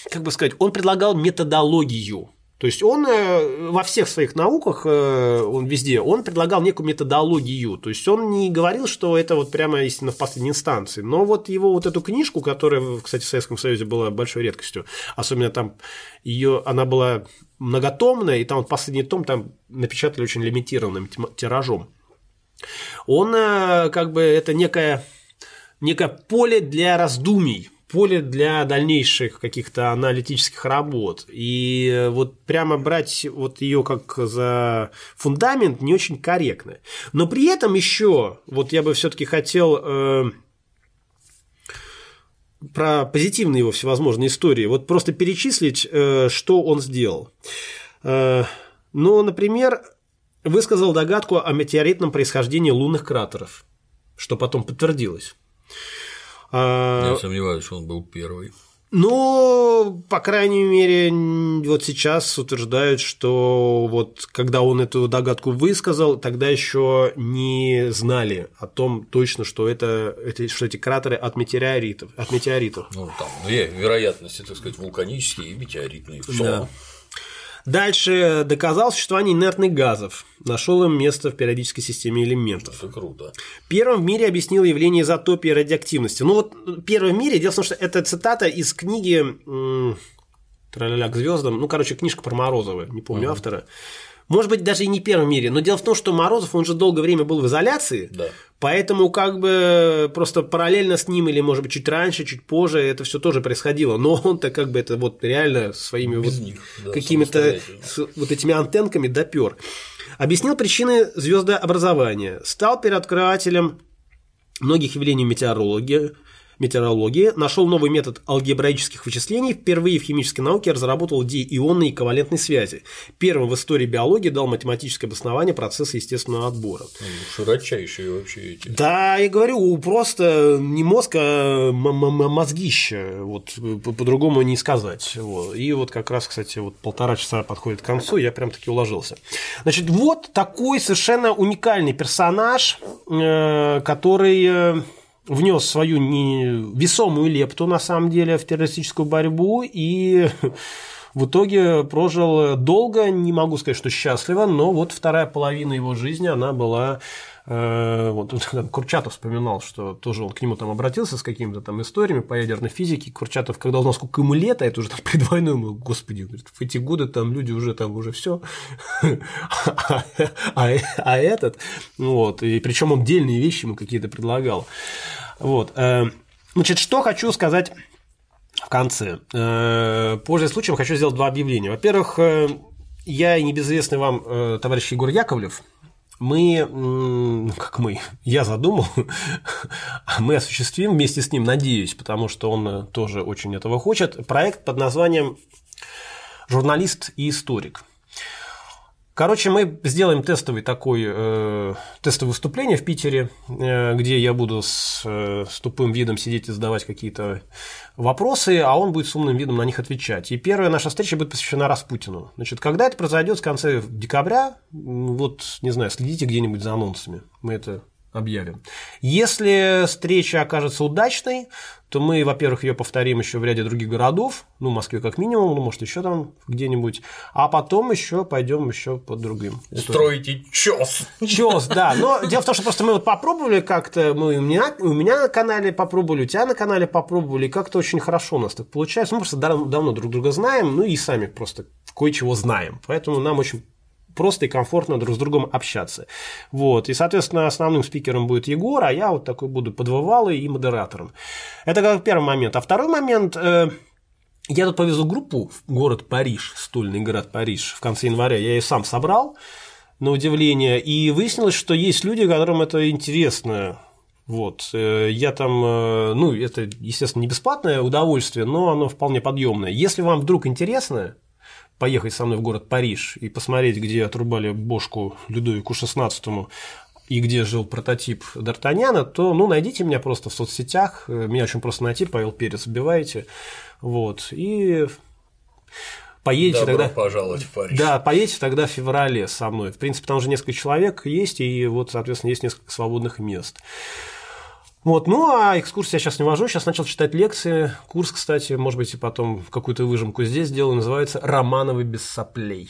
как бы сказать, он предлагал методологию то есть он э, во всех своих науках, э, он везде, он предлагал некую методологию. То есть он не говорил, что это вот прямо истинно в последней инстанции. Но вот его вот эту книжку, которая, кстати, в Советском Союзе была большой редкостью, особенно там ее, она была многотомная, и там вот последний том там напечатали очень лимитированным тиражом. Он э, как бы это некое, некое поле для раздумий поле для дальнейших каких-то аналитических работ. И вот прямо брать вот ее как за фундамент не очень корректно. Но при этом еще, вот я бы все-таки хотел э, про позитивные его всевозможные истории, вот просто перечислить, э, что он сделал. Э, ну, например, высказал догадку о метеоритном происхождении лунных кратеров, что потом подтвердилось. А, Я сомневаюсь, что он был первый. Ну, по крайней мере, вот сейчас утверждают, что вот когда он эту догадку высказал, тогда еще не знали о том точно, что это, это что эти кратеры от метеоритов, от метеоритов. Ну там две вероятности, так сказать, вулканические и метеоритные. Все. Да. Дальше доказал существование инертных газов, нашел им место в периодической системе элементов. Это круто. Первым в мире объяснил явление изотопии радиоактивности. Ну вот первым в мире, дело в том, что это цитата из книги «Траля к звездам», ну, короче, книжка про Морозова, не помню uh-huh. автора. Может быть, даже и не первом мире. Но дело в том, что Морозов, он же долгое время был в изоляции. Да. Поэтому как бы просто параллельно с ним или, может быть, чуть раньше, чуть позже это все тоже происходило. Но он-то как бы это вот реально своими вот да, какими-то вот этими антенками допер. Объяснил причины звездообразования. Стал переоткрывателем многих явлений метеорологии, метеорологии, нашел новый метод алгебраических вычислений, впервые в химической науке разработал диионные ковалентные связи. Первым в истории биологии дал математическое обоснование процесса естественного отбора. Ну, широчайшие вообще эти. Да, я говорю, просто не мозг, а мозгище, вот по-другому не сказать. Вот. И вот как раз, кстати, вот полтора часа подходит к концу, я прям таки уложился. Значит, вот такой совершенно уникальный персонаж, э, который э, внес свою весомую лепту, на самом деле, в террористическую борьбу и *laughs* в итоге прожил долго, не могу сказать, что счастливо, но вот вторая половина его жизни, она была э, вот *laughs* Курчатов вспоминал, что тоже он к нему там обратился с какими-то там историями по ядерной физике. Курчатов, когда узнал, сколько ему лет, а это уже там *laughs* предвойной, ему, господи, говорит, в эти годы там люди уже там уже все, *laughs* а, а, а этот, вот, и причем он дельные вещи ему какие-то предлагал. Вот. Э, значит, что хочу сказать в конце. Э, позже случаем хочу сделать два объявления. Во-первых, я и небезызвестный вам товарищ Егор Яковлев, мы, ну, как мы, *laughs* я задумал, а *laughs* мы осуществим вместе с ним, надеюсь, потому что он э, тоже очень этого хочет, проект под названием «Журналист и историк». Короче, мы сделаем тестовый такой э, тестовое выступление в Питере, э, где я буду с, э, с тупым видом сидеть и задавать какие-то вопросы, а он будет с умным видом на них отвечать. И первая наша встреча будет посвящена Распутину. Значит, когда это произойдет в конце декабря, вот, не знаю, следите где-нибудь за анонсами. Мы это объявим. Если встреча окажется удачной, то мы, во-первых, ее повторим еще в ряде других городов, ну, в Москве как минимум, ну, может, еще там где-нибудь, а потом еще пойдем еще по другим. Строите чес. Чес, да. Но дело в том, что просто мы вот попробовали как-то, мы у меня, у меня на канале попробовали, у тебя на канале попробовали, и как-то очень хорошо у нас так получается. Мы просто давно друг друга знаем, ну и сами просто кое-чего знаем. Поэтому нам очень просто и комфортно друг с другом общаться. Вот. И, соответственно, основным спикером будет Егор, а я вот такой буду подвывалой и модератором. Это как первый момент. А второй момент э, я тут повезу группу в город Париж, стольный город Париж, в конце января. Я ее сам собрал, на удивление, и выяснилось, что есть люди, которым это интересно. Вот. Э, я там, э, ну, это, естественно, не бесплатное удовольствие, но оно вполне подъемное. Если вам вдруг интересно, поехать со мной в город Париж и посмотреть, где отрубали бошку Людовику XVI и где жил прототип Д'Артаньяна, то ну, найдите меня просто в соцсетях. Меня очень просто найти, Павел Перец, вбиваете. Вот. И поедете Добро тогда... пожаловать в Париж. Да, поедете тогда в феврале со мной. В принципе, там уже несколько человек есть, и вот, соответственно, есть несколько свободных мест. Вот, ну а экскурсии я сейчас не вожу, сейчас начал читать лекции. Курс, кстати, может быть, и потом какую-то выжимку здесь сделаю, называется «Романовы без соплей».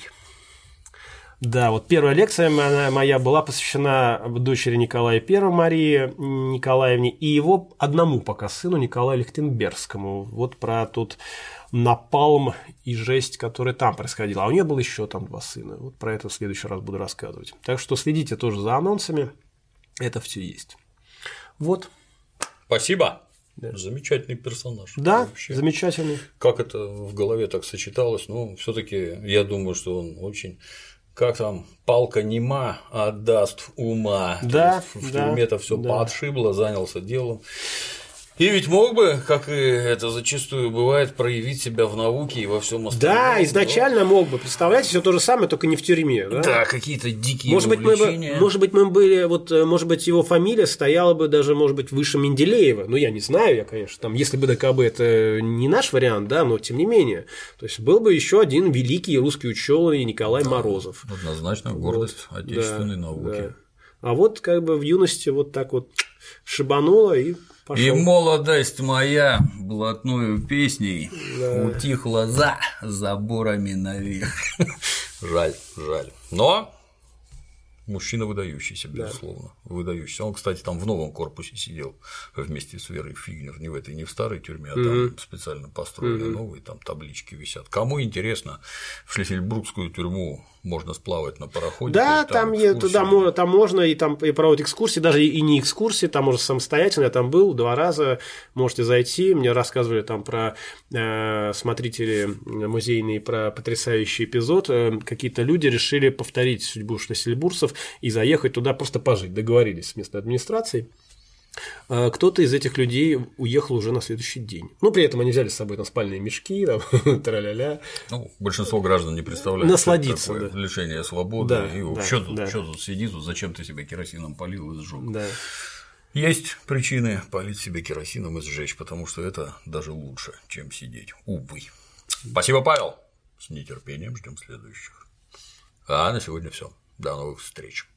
Да, вот первая лекция моя была посвящена дочери Николая I, Марии Николаевне, и его одному пока сыну Николаю Лихтенбергскому. Вот про тот напалм и жесть, которая там происходила. А у нее было еще там два сына. Вот про это в следующий раз буду рассказывать. Так что следите тоже за анонсами. Это все есть. Вот. Спасибо. Да. Замечательный персонаж. Да, вообще. замечательный. Как это в голове так сочеталось, ну, все-таки я думаю, что он очень как там, палка нема, отдаст ума. Да, в да, тюрьме-то все да. поотшибло, занялся делом. И ведь мог бы, как и это зачастую бывает, проявить себя в науке и во всем остальном. Да, изначально мог бы. Представляете, все то же самое, только не в тюрьме. Да, да какие-то дикие может быть, мы бы, может быть, мы были, вот, э, может быть, его фамилия стояла бы даже, может быть, выше Менделеева. Ну, я не знаю, я, конечно, там, если бы ДКБ это не наш вариант, да, но тем не менее. То есть был бы еще один великий русский ученый Николай да, Морозов. Однозначно гордость вот, отечественной да, науки. Да. А вот как бы в юности вот так вот шибануло и Пошел. И молодость моя блатную песней да. утихла за заборами наверх. *laughs* жаль, жаль. Но мужчина выдающийся, безусловно, да. выдающийся. Он, кстати, там в новом корпусе сидел вместе с Верой Фигнер, не в этой, не в старой тюрьме, а там специально построены mm-hmm. новые, там таблички висят. Кому интересно, в Шлиссельбургскую тюрьму можно сплавать на пароходе. Да, там, там, туда, там можно и там и проводить экскурсии, даже и не экскурсии, там можно самостоятельно, я там был два раза, можете зайти, мне рассказывали там про э, смотрители музейные, про потрясающий эпизод, э, какие-то люди решили повторить судьбу шлиссельбургцев и заехать туда просто пожить, договорились с местной администрацией. А кто-то из этих людей уехал уже на следующий день. Ну, при этом они взяли с собой там спальные мешки, там, *laughs* траля-ля. Ну, большинство граждан не представляют, Насладиться, что да. лишение свободы. Да, и да, что, тут, да. что тут сиди, тут зачем ты себя керосином полил и сжег. Да. Есть причины полить себе керосином и сжечь, потому что это даже лучше, чем сидеть. Увы. Спасибо, Павел. С нетерпением ждем следующих. А на сегодня все. До новых встреч.